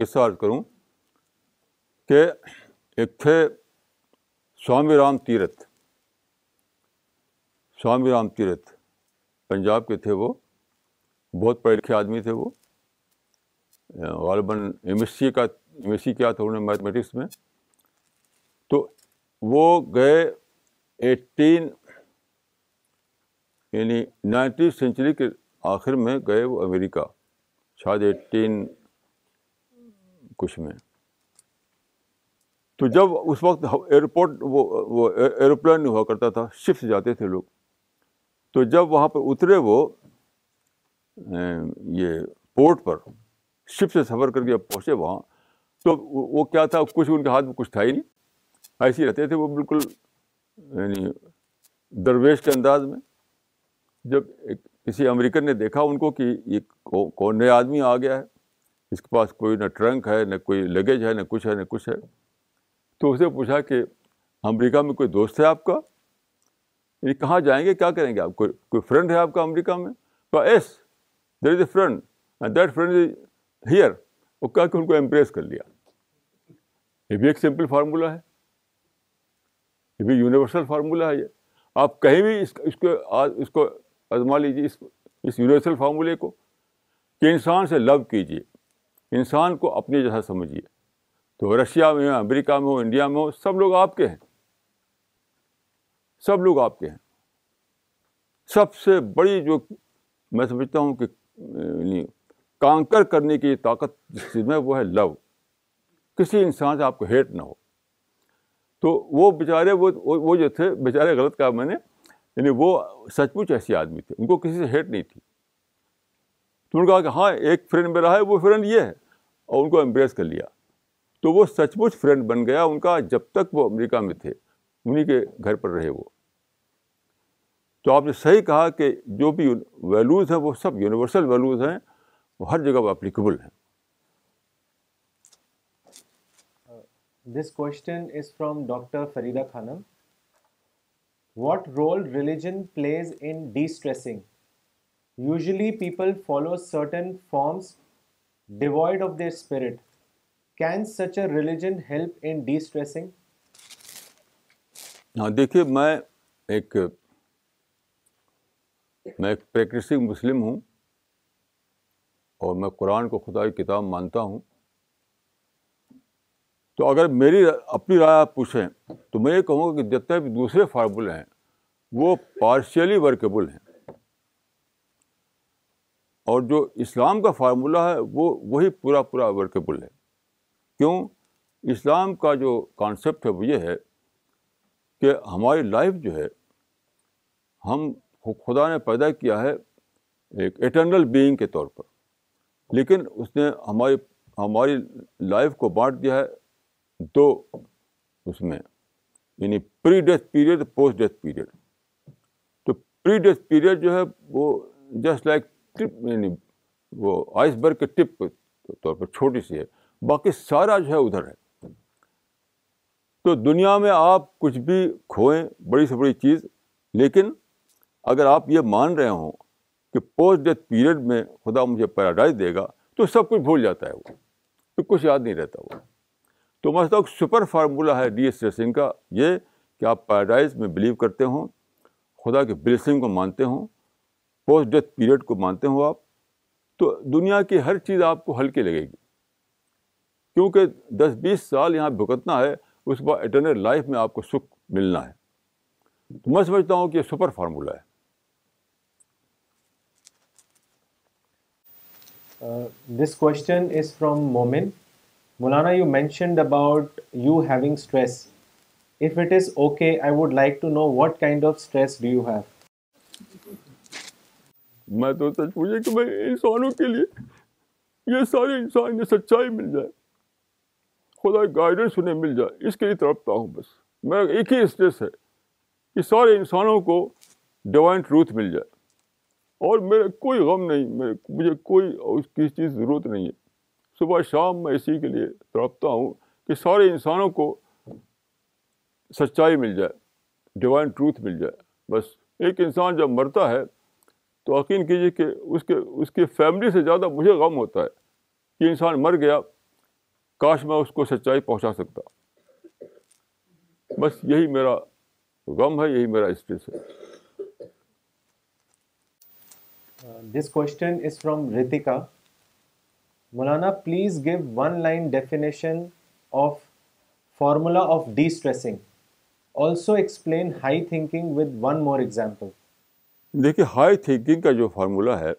قصہ عرض کروں کہ ایک تھے سوامی رام تیرتھ سوامی رام تیرتھ پنجاب کے تھے وہ بہت پڑھے لکھے آدمی تھے وہ غالباً ایم ایس سی کا ایم ایس سی کیا تھا انہوں نے میتھمیٹکس میں تو وہ گئے ایٹین یعنی نائنٹی سینچری کے آخر میں گئے وہ امریکہ شاید ایٹین کچھ میں تو جب اس وقت ایئرپورٹ وہ وہ ایروپلین ہوا کرتا تھا شپ سے جاتے تھے لوگ تو جب وہاں پہ اترے وہ یہ پورٹ پر شپ سے سفر کر کے جب پہنچے وہاں تو وہ کیا تھا کچھ ان کے ہاتھ میں کچھ تھا ہی نہیں ایسے ہی رہتے تھے وہ بالکل یعنی درویش کے انداز میں جب ایک کسی امریکن نے دیکھا ان کو کہ یہ کون نیا آدمی آ گیا ہے اس کے پاس کوئی نہ ٹرنک ہے نہ کوئی لگیج ہے نہ کچھ ہے نہ کچھ ہے تو اس نے پوچھا کہ امریکہ میں کوئی دوست ہے آپ کا یعنی کہاں جائیں گے کیا کریں گے آپ کو کوئی فرینڈ ہے آپ کا امریکہ میں yes there is a friend and that friend is here وہ کہا کہ ان کو امپریس کر لیا یہ بھی ایک سمپل فارمولہ ہے یہ بھی یونیورسل فارمولہ ہے یہ آپ کہیں بھی اس اس اس کو ازما لیجیے اس اس یونیورسل فارمولے کو کہ انسان سے لو کیجیے انسان کو اپنے جیسا سمجھیے تو رشیا میں ہو امریکہ میں ہو انڈیا میں ہو سب لوگ آپ کے ہیں سب لوگ آپ کے ہیں سب سے بڑی جو میں سمجھتا ہوں کہ یعنی کانکر کرنے کی طاقت جس چیز میں وہ ہے لو کسی انسان سے آپ کو ہیٹ نہ ہو تو وہ بیچارے وہ وہ جو تھے بیچارے غلط کہا میں نے یعنی وہ سچ مچ ایسے آدمی تھے ان کو کسی سے ہیٹ نہیں تھی تو انہوں نے ہاں ایک فرینڈ میرا ہے وہ فرینڈ یہ ہے اور ان کو امپریس کر لیا تو وہ سچ مچ فرینڈ بن گیا ان کا جب تک وہ امریکہ میں تھے انہیں کے گھر پر رہے وہ تو آپ نے صحیح کہا کہ جو بھی ویلوز ہیں وہ سب یونیورسل ویلوز ہیں وہ ہر جگہ وہ اپلیکیبل ہیں this question is from doctor Farida Khanam what role religion plays in destressing usually people follow certain forms devoid of their spirit can such a religion help in destressing ہاں دیکھیے میں ایک میں ایک پریکٹسنگ مسلم ہوں اور میں قرآن کو خدائی کتاب مانتا ہوں تو اگر میری اپنی رائے آپ پوچھیں تو میں یہ کہوں گا کہ جتنے بھی دوسرے فارمولے ہیں وہ پارشیلی ورکیبل ہیں اور جو اسلام کا فارمولہ ہے وہ وہی پورا پورا ورکیبل ہے کیوں اسلام کا جو کانسیپٹ ہے وہ یہ ہے کہ ہماری لائف جو ہے ہم خدا نے پیدا کیا ہے ایک اٹرنل بینگ کے طور پر لیکن اس نے ہماری ہماری لائف کو بانٹ دیا ہے دو اس میں یعنی pre death period post death period تو پری ڈیتھ پیریڈ جو ہے وہ جسٹ لائک ٹپ یعنی وہ آئس برگ کے ٹپ کے طور پر چھوٹی سی ہے باقی سارا جو ہے ادھر ہے تو دنیا میں آپ کچھ بھی کھوئیں بڑی سے بڑی چیز لیکن اگر آپ یہ مان رہے ہوں کہ پوسٹ ڈیتھ پیریڈ میں خدا مجھے پیراڈائز دے گا تو سب کچھ بھول جاتا ہے وہ تو کچھ یاد نہیں رہتا وہ تو میں سمجھتا ہوں سپر فارمولہ ہے ڈی ایس ریسنگ کا یہ کہ آپ پیراڈائز میں بلیو کرتے ہوں خدا کی بلیسنگ کو مانتے ہوں پوسٹ ڈیتھ پیریڈ کو مانتے ہوں آپ تو دنیا کی ہر چیز آپ کو ہلکی لگے گی کیونکہ دس بیس سال یہاں بھگتنا ہے اس بعد اٹرنل لائف میں آپ کو سکھ ملنا ہے تو میں سمجھتا ہوں کہ یہ سپر فارمولہ ہے this question is from Momin Maulana would like to know what kind of stress میں تو سچ پوچھا کہ میں انسانوں کے لیے یہ سارے انسان یہ سچائی مل جائے خدا گائیڈنس انہیں مل جائے اس کے لیے تڑپتا ہوں بس میں ایک ہی اسٹریس ہے کہ سارے انسانوں کو ڈیوائن ٹروتھ مل جائے اور میرا کوئی غم نہیں مجھے کوئی اس کی چیز ضرورت نہیں ہے صبح شام میں اسی کے لیے تڑپتا ہوں کہ سارے انسانوں کو سچائی مل جائے ڈیوائن ٹروتھ مل جائے بس ایک انسان جب مرتا ہے تو یقین کیجیے کہ اس کے اس کی فیملی سے زیادہ مجھے غم ہوتا ہے کہ انسان مر گیا کاش میں اس کو سچائی پہنچا سکتا بس یہی میرا غم ہے یہی میرا اسٹریس ہے this question is from Ritika Maulana please give one line definition of formula of destressing also explain high thinking with one more example دیکھیے ہائی تھنکنگ کا جو فارمولا ہے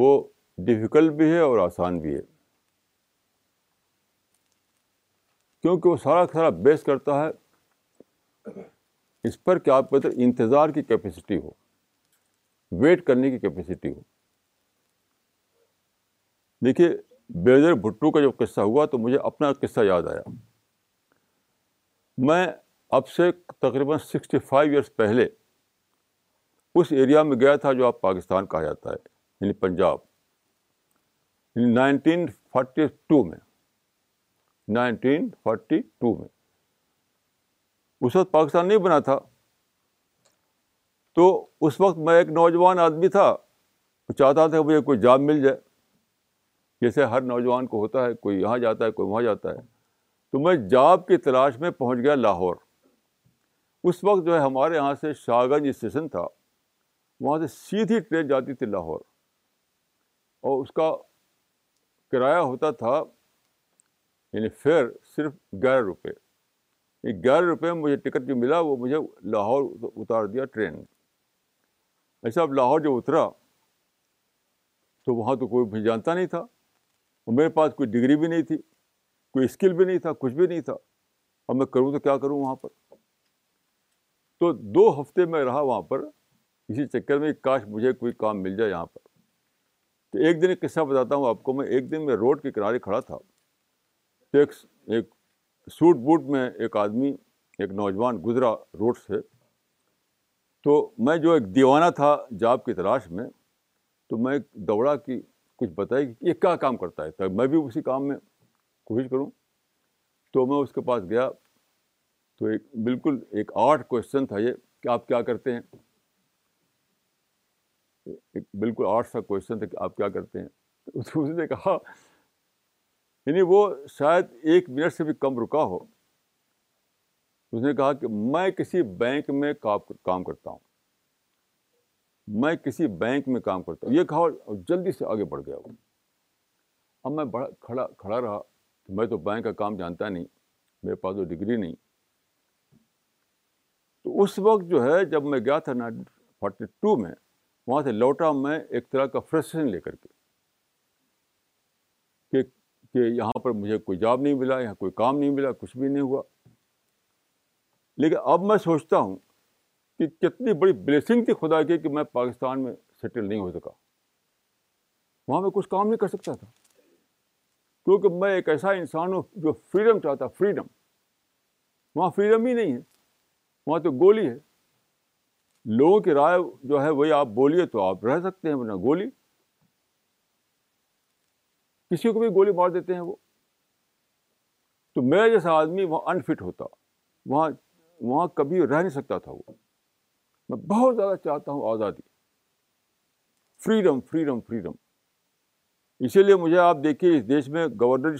وہ ڈفیکلٹ بھی ہے اور آسان بھی ہے کیونکہ وہ سارا سارا بیس کرتا ہے اس پر کہ آپ کے اندر انتظار کی کیپیسٹی ہو ویٹ کرنے کی کیپیسٹی ہو دیکھیے بیدر بھٹو کا جب قصہ ہوا تو مجھے اپنا قصہ یاد آیا میں اب سے تقریباً سکسٹی فائیو ایئرس پہلے اس ایریا میں گیا تھا جو آپ پاکستان کہا جاتا ہے یعنی پنجاب نائنٹین فورٹی ٹو میں نائنٹین فورٹی ٹو میں اس وقت پاکستان نہیں بنا تھا تو اس وقت میں ایک نوجوان آدمی تھا وہ چاہتا تھا کہ مجھے کوئی جاب مل جائے جیسے ہر نوجوان کو ہوتا ہے کوئی یہاں جاتا ہے کوئی وہاں جاتا ہے تو میں جاب کی تلاش میں پہنچ گیا لاہور اس وقت جو ہے ہمارے یہاں سے شاہ گنج اسٹیشن تھا وہاں سے سیدھی ٹرین جاتی تھی لاہور اور اس کا کرایہ ہوتا تھا یعنی پھر صرف گیارہ روپے گیارہ روپے میں مجھے ٹکٹ جو ملا وہ مجھے لاہور اتار دیا ٹرین ایسا اب لاہور جب اترا تو وہاں تو کوئی جانتا نہیں تھا اور میرے پاس کوئی ڈگری بھی نہیں تھی کوئی اسکل بھی نہیں تھا کچھ بھی نہیں تھا اب میں کروں تو کیا کروں وہاں پر تو دو ہفتے میں رہا وہاں پر اسی چکر میں کاش مجھے کوئی کام مل جائے یہاں پر تو ایک دن ایک قصہ بتاتا ہوں آپ کو میں ایک دن میں روڈ کے کنارے کھڑا تھا ایک ایک سوٹ بوٹ میں ایک آدمی ایک نوجوان گزرا روڈ سے تو میں جو ایک دیوانہ تھا جاب کی تلاش میں تو میں دوڑا کہ کچھ بتائے کہ یہ کیا کام کرتا ہے میں بھی اسی کام میں کوشش کروں تو میں اس کے پاس گیا تو ایک بالکل ایک آٹھ کوشچن تھا یہ کہ آپ کیا کرتے ہیں ایک بالکل آرٹ سا کوشچن تھا کہ آپ کیا کرتے ہیں اس نے کہا یعنی وہ شاید ایک منٹ سے بھی کم رکا ہو اس نے کہا کہ میں کسی بینک میں کام کرتا ہوں میں کسی بینک میں کام کرتا ہوں یہ کہا اور جلدی سے آگے بڑھ گیا وہ اب میں بڑا کھڑا کھڑا رہا کہ میں تو بینک کا کام جانتا نہیں میرے پاس تو ڈگری نہیں تو اس وقت جو ہے جب میں گیا تھا نائنٹین فورٹی ٹو میں وہاں سے لوٹا میں ایک طرح کا فریشن لے کر کے کہ یہاں پر مجھے کوئی جاب نہیں ملا یہاں کوئی کام نہیں ملا کچھ بھی نہیں ہوا لیکن اب میں سوچتا ہوں کہ کتنی بڑی بلیسنگ تھی خدا کی کہ میں پاکستان میں سیٹل نہیں ہو سکا وہاں میں کچھ کام نہیں کر سکتا تھا کیونکہ میں ایک ایسا انسان ہوں جو فریڈم چاہتا فریڈم وہاں فریڈم ہی نہیں ہے وہاں تو گولی ہے لوگوں کی رائے جو ہے وہی آپ بولیے تو آپ رہ سکتے ہیں ورنہ گولی کسی کو بھی گولی مار دیتے ہیں وہ تو میرا جیسا آدمی وہاں انفٹ ہوتا وہاں وہاں کبھی رہ نہیں سکتا تھا وہ میں بہت زیادہ چاہتا ہوں آزادی فریڈم فریڈم فریڈم اسی لیے مجھے آپ دیکھیے اس دیش میں گورنر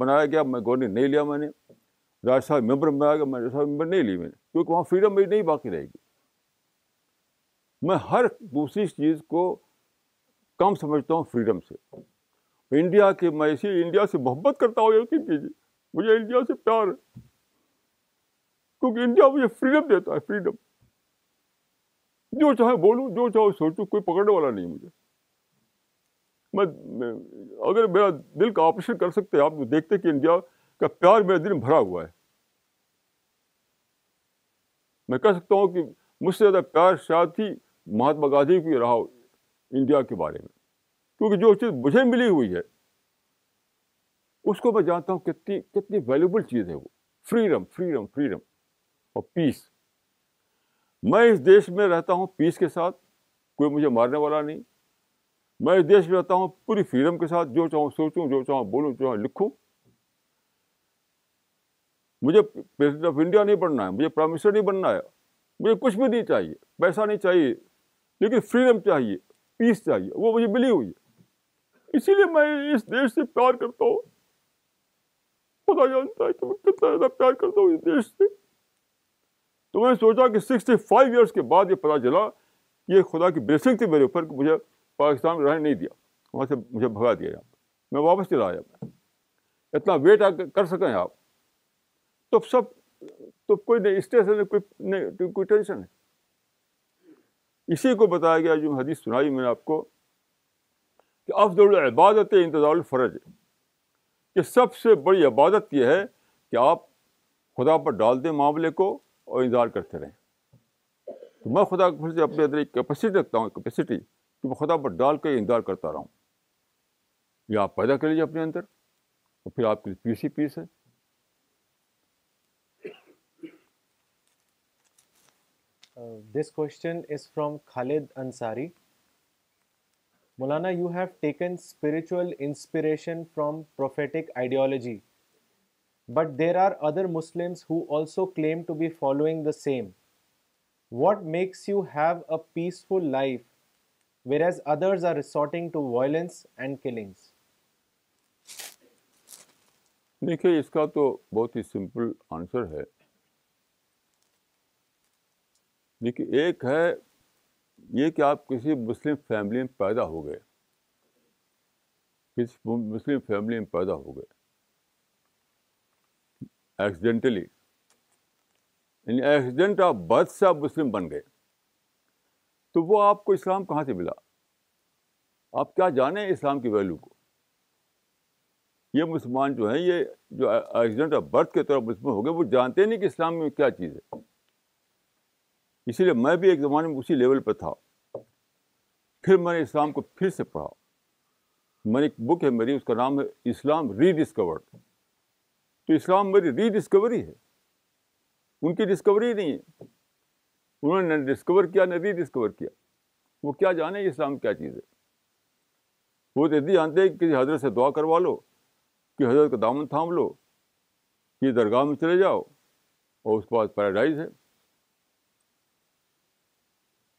بنایا گیا میں گورنر نہیں لیا میں نے راجیہ سبھا ممبر بنایا گیا میں ممبر نہیں لی میں نے کیونکہ وہاں فریڈم میری نہیں باقی رہے گی میں ہر دوسری چیز کو کم سمجھتا ہوں فریڈم سے انڈیا کے میں اسی انڈیا سے محبت کرتا ہوں یقین کیجیے مجھے انڈیا سے پیار ہے کیونکہ انڈیا مجھے فریڈم دیتا ہے فریڈم جو چاہے بولوں جو چاہے سوچوں کوئی پکڑنے والا نہیں مجھے میں اگر میرا دل کا آپریشن کر سکتے آپ دیکھتے کہ انڈیا کا پیار میرے دل بھرا ہوا ہے میں کہہ سکتا ہوں کہ مجھ سے زیادہ پیار شاید تھی مہاتما گاندھی کو رہا انڈیا کے بارے میں کیونکہ جو چیز مجھے ملی ہوئی ہے اس کو میں جانتا ہوں کتنی کتنی ویلیوبل چیز ہے وہ فریڈم فریڈم فریڈم اور پیس میں اس دیش میں رہتا ہوں پیس کے ساتھ کوئی مجھے مارنے والا نہیں میں اس دیش میں رہتا ہوں پوری فریڈم کے ساتھ جو چاہوں سوچوں جو چاہوں بولوں جو چاہوں لکھوں مجھے پریزیڈنٹ آف انڈیا نہیں بننا ہے مجھے پرائم منسٹر نہیں بننا ہے مجھے کچھ بھی نہیں چاہیے پیسہ نہیں چاہیے لیکن فریڈم چاہیے پیس چاہیے وہ مجھے ملی ہوئی ہے اسی لیے میں اس دیش سے پیار کرتا ہوں خدا جانتا ہے کہ میں کتنا زیادہ پیار کرتا ہوں اس دیش سے تو میں نے سوچا کہ سکسٹی فائیو ایئرس کے بعد یہ پتا چلا یہ خدا کی بلیسنگ تھی میرے اوپر کہ مجھے پاکستان میں رہنے نہیں دیا وہاں سے مجھے بھگا دیا یہاں میں واپس چلا آیا میں اتنا ویٹ آ کر سکیں آپ تو سب تو کوئی نہیں اسٹیشن کوئی نہیں کوئی ٹینشن ہے اسی کو بتایا گیا جو حدیث سنائی میں نے آپ کو کہ افضل العبادت انتظار الفرج کہ سب سے بڑی عبادت یہ ہے کہ آپ خدا پر ڈال دیں معاملے کو اور انتظار کرتے رہیں تو میں خدا کے پھر سے اپنے خدا پر ڈال کے انتظار کرتا رہا ہوں یا آپ پیدا کر لیجیے اپنے اندر اور پھر آپ کے لیے پیس ہی پیس ہے this question is from Khalid Ansari Maulana you have taken spiritual inspiration from prophetic ideology but there are other Muslims who also claim to be following the same what makes you have a peaceful life whereas others are to violence and killings دیکھیے اس کا تو بہت ہی simple answer ہے دیکھیے ایک ہے یہ کہ آپ کسی مسلم فیملی میں پیدا ہو گئے کسی مسلم فیملی میں پیدا ہو گئے یعنی ایکسیڈنٹ آپ مسلم بن گئے تو وہ آپ کو اسلام کہاں سے ملا آپ کیا جانیں اسلام کی ویلو کو یہ مسلمان جو ہیں یہ جو ایکسیڈنٹ آف برتھ کے طور پر مسلم ہو گئے وہ جانتے نہیں کہ اسلام میں کیا چیز ہے اسی لیے میں بھی ایک زمانے میں اسی لیول پہ تھا پھر میں نے اسلام کو پھر سے پڑھا میں نے ایک بک ہے میری اس کا نام ہے اسلام ری ڈسکورڈ تو اسلام میری ری ڈسکوری ہے ان کی ڈسکوری نہیں ہے انہوں نے نہ ڈسکور کیا نہ ری ڈسکور کیا وہ کیا جانے اسلام کیا چیز ہے وہ تو اتنی جانتے ہیں کسی حضرت سے دعا کروا لو کہ حضرت کا دامن تھام لو کہ درگاہ میں چلے جاؤ اور اس کے بعد پیراڈائز ہے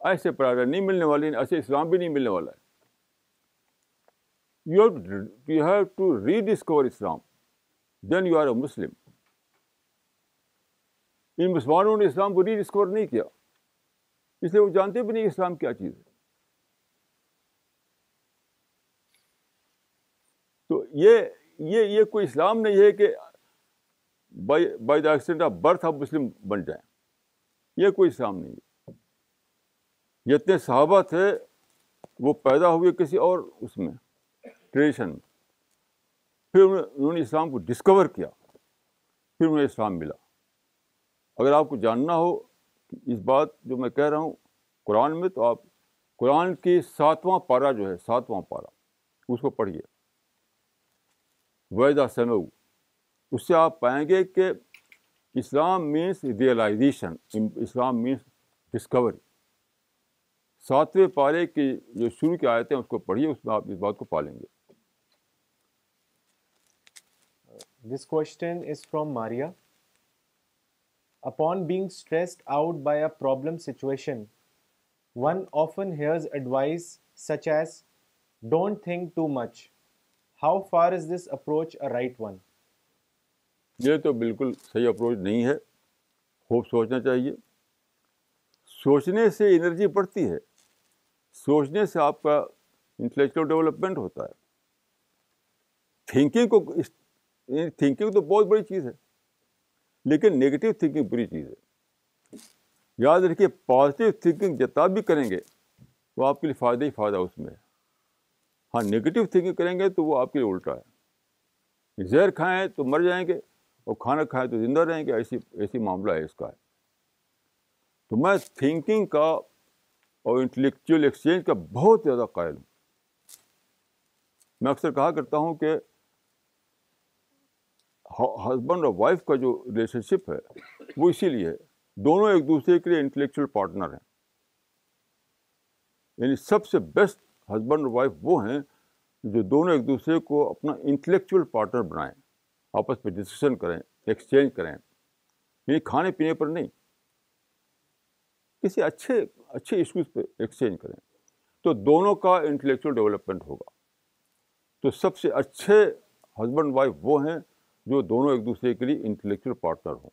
ایسے پیراڈائز نہیں ملنے والے ایسے اسلام بھی نہیں ملنے والا ہے you have to rediscover Islam then you are a Muslim ان مسلمانوں نے اسلام کو ری ڈسکور نہیں کیا اس لیے وہ جانتے بھی نہیں اسلام کیا چیز ہے تو یہ یہ یہ کوئی اسلام نہیں ہے کہ by by the accident of birth آپ مسلم بن جائیں یہ کوئی اسلام نہیں ہے جتنے صحابہ تھے وہ پیدا ہوئے کسی اور اس میں ٹریڈیشن میں پھر انہوں نے اسلام کو ڈسکور کیا پھر انہیں اسلام ملا اگر آپ کو جاننا ہو اس بات جو میں کہہ رہا ہوں قرآن میں تو آپ قرآن کی ساتواں پارا جو ہے ساتواں پارا اس کو پڑھیے ویدا سنو اس سے آپ پائیں گے کہ Islam means realization Islam means discovery ساتویں پارے کی جو شروع کی آئے تھے اس کو پڑھیے اس میں آپ اس بات کو پالیں گے بالکل صحیح اپروچ نہیں ہے سوچنے سے انرجی بڑھتی ہے سوچنے سے آپ کا انٹلیکچل ڈیولپمنٹ ہوتا ہے تھنکنگ تو بہت بڑی چیز ہے لیکن نگیٹیو تھنکنگ بری چیز ہے یاد رکھیے پازیٹیو تھنکنگ جتنا بھی کریں گے وہ آپ کے لیے فائدہ ہی فائدہ اس میں ہے ہاں نگیٹو تھنکنگ کریں گے تو وہ آپ کے لیے الٹا ہے زہر کھائیں تو مر جائیں گے اور کھانا کھائیں تو زندہ رہیں گے ایسی ایسی معاملہ ہے اس کا ہے تو میں تھنکنگ کا اور انٹلیکچوئل ایکسچینج کا بہت زیادہ قائل ہوں میں اکثر کہا کرتا ہوں کہ ہسبینڈ اور وائف کا جو ریلیشن شپ ہے وہ اسی لیے ہے دونوں ایک دوسرے کے لیے انٹلیکچوئل پارٹنر ہیں یعنی سب سے بیسٹ ہسبینڈ اور وائف وہ ہیں جو دونوں ایک دوسرے کو اپنا انٹلیکچوئل پارٹنر بنائیں آپس میں ڈسکشن کریں ایکسچینج کریں یعنی کھانے پینے پر نہیں کسی اچھے اچھے ایشوز پہ ایکسچینج کریں تو دونوں کا انٹلیکچوئل ڈیولپمنٹ ہوگا تو سب سے اچھے ہسبینڈ وائف وہ ہیں جو دونوں ایک دوسرے کے لیے انٹلیکچل پارٹنر ہوں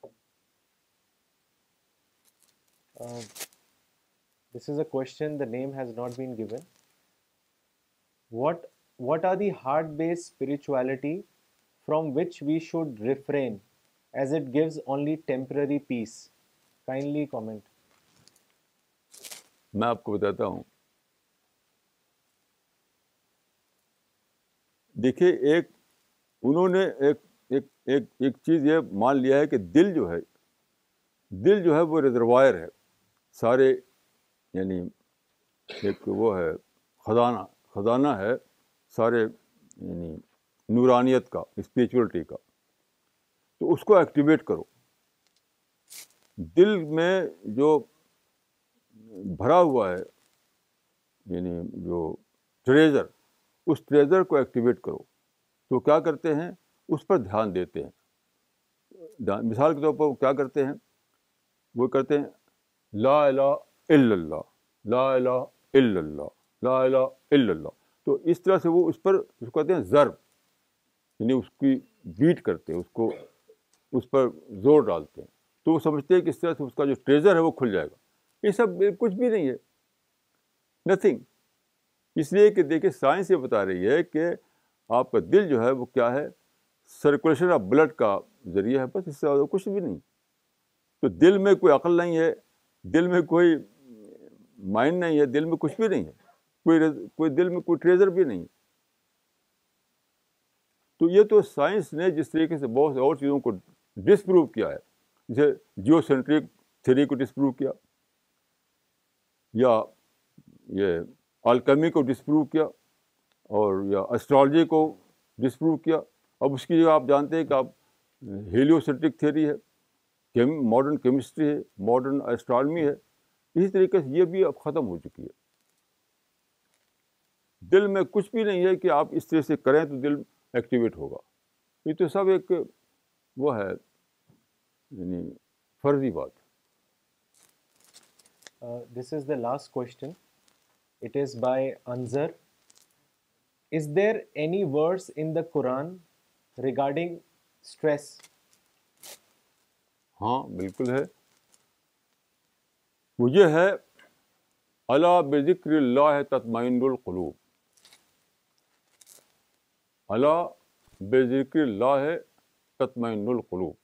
this is a question the name has not been given what what are the hard spirituality from which we should refrain as it gives only temporary peace kindly comment میں آپ کو بتاتا ہوں دیکھیے ایک انہوں نے ایک ایک ایک ایک چیز یہ مان لیا ہے کہ دل جو ہے دل جو ہے وہ ریزروائر ہے سارے یعنی ایک وہ ہے خزانہ خزانہ ہے سارے یعنی نورانیت کا اسپریچولیٹی کا تو اس کو ایکٹیویٹ کرو دل میں جو بھرا ہوا ہے یعنی جو ٹریزر اس ٹریزر کو ایکٹیویٹ کرو تو کیا کرتے ہیں اس پر دھیان دیتے ہیں مثال کے طور پر وہ کیا کرتے ہیں وہ کرتے ہیں لا لا الہ لا لا الا لا تو اس طرح سے وہ اس پر اس کو کہتے ہیں ضرب یعنی اس کی بیٹ کرتے ہیں اس کو اس پر زور ڈالتے ہیں تو وہ سمجھتے ہیں کہ اس طرح سے اس کا جو ٹریزر ہے وہ کھل جائے گا یہ سب کچھ بھی نہیں ہے نتھنگ اس لیے کہ دیکھیں سائنس یہ بتا رہی ہے کہ آپ کا دل جو ہے وہ کیا ہے سرکولیشن آف بلڈ کا ذریعہ ہے بس اس سے زیادہ کچھ بھی نہیں تو دل میں کوئی عقل نہیں ہے دل میں کوئی مائنڈ نہیں ہے دل میں کچھ بھی نہیں ہے کوئی کوئی دل میں کوئی ٹریزر بھی نہیں ہے تو یہ تو سائنس نے جس طریقے سے بہت سے اور چیزوں کو ڈسپروو کیا ہے جیسے سینٹرک تھیری کو ڈسپروو کیا یا یہ الکمی کو ڈسپروو کیا اور یا اسٹرالوجی کو ڈسپروو کیا اب اس کی جگہ آپ جانتے ہیں کہ آپ ہیلیوسٹرک تھیری ہے ماڈرن کیمسٹری ہے ماڈرن اسٹرانمی ہے اسی طریقے سے یہ بھی اب ختم ہو چکی ہے دل میں کچھ بھی نہیں ہے کہ آپ اس طرح سے کریں تو دل ایکٹیویٹ ہوگا یہ تو سب ایک وہ ہے یعنی فرضی بات this is the last question it is by Anzar is there any words in the Quran regarding stress ہاں بالکل ہے وہ یہ ہے اللہ بے ذکر اللہ تتمعین القلوب اللہ بے ذکر اللہ تطمئن القلوب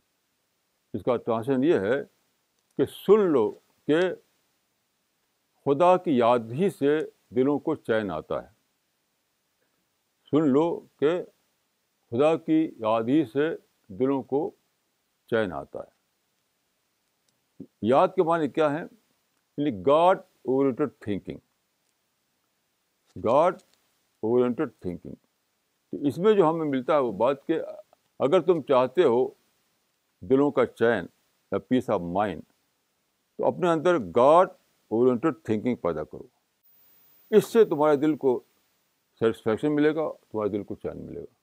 اس کا ٹرانسلیشن یہ ہے کہ سن لو کہ خدا کی یاد ہی سے دلوں کو چین آتا ہے سن لو کہ خدا کی یاد ہی سے دلوں کو چین آتا ہے یاد کے معنی کیا ہیں یعنی God oriented thinking God oriented thinking تو اس میں جو ہمیں ملتا ہے وہ بات کہ اگر تم چاہتے ہو دلوں کا چین یا پیس آف مائنڈ تو اپنے اندر گاڈ اورینٹیڈ تھنکنگ پیدا کرو اس سے تمہارے دل کو سیٹسفیکشن ملے گا تمہارے دل کو چین ملے گا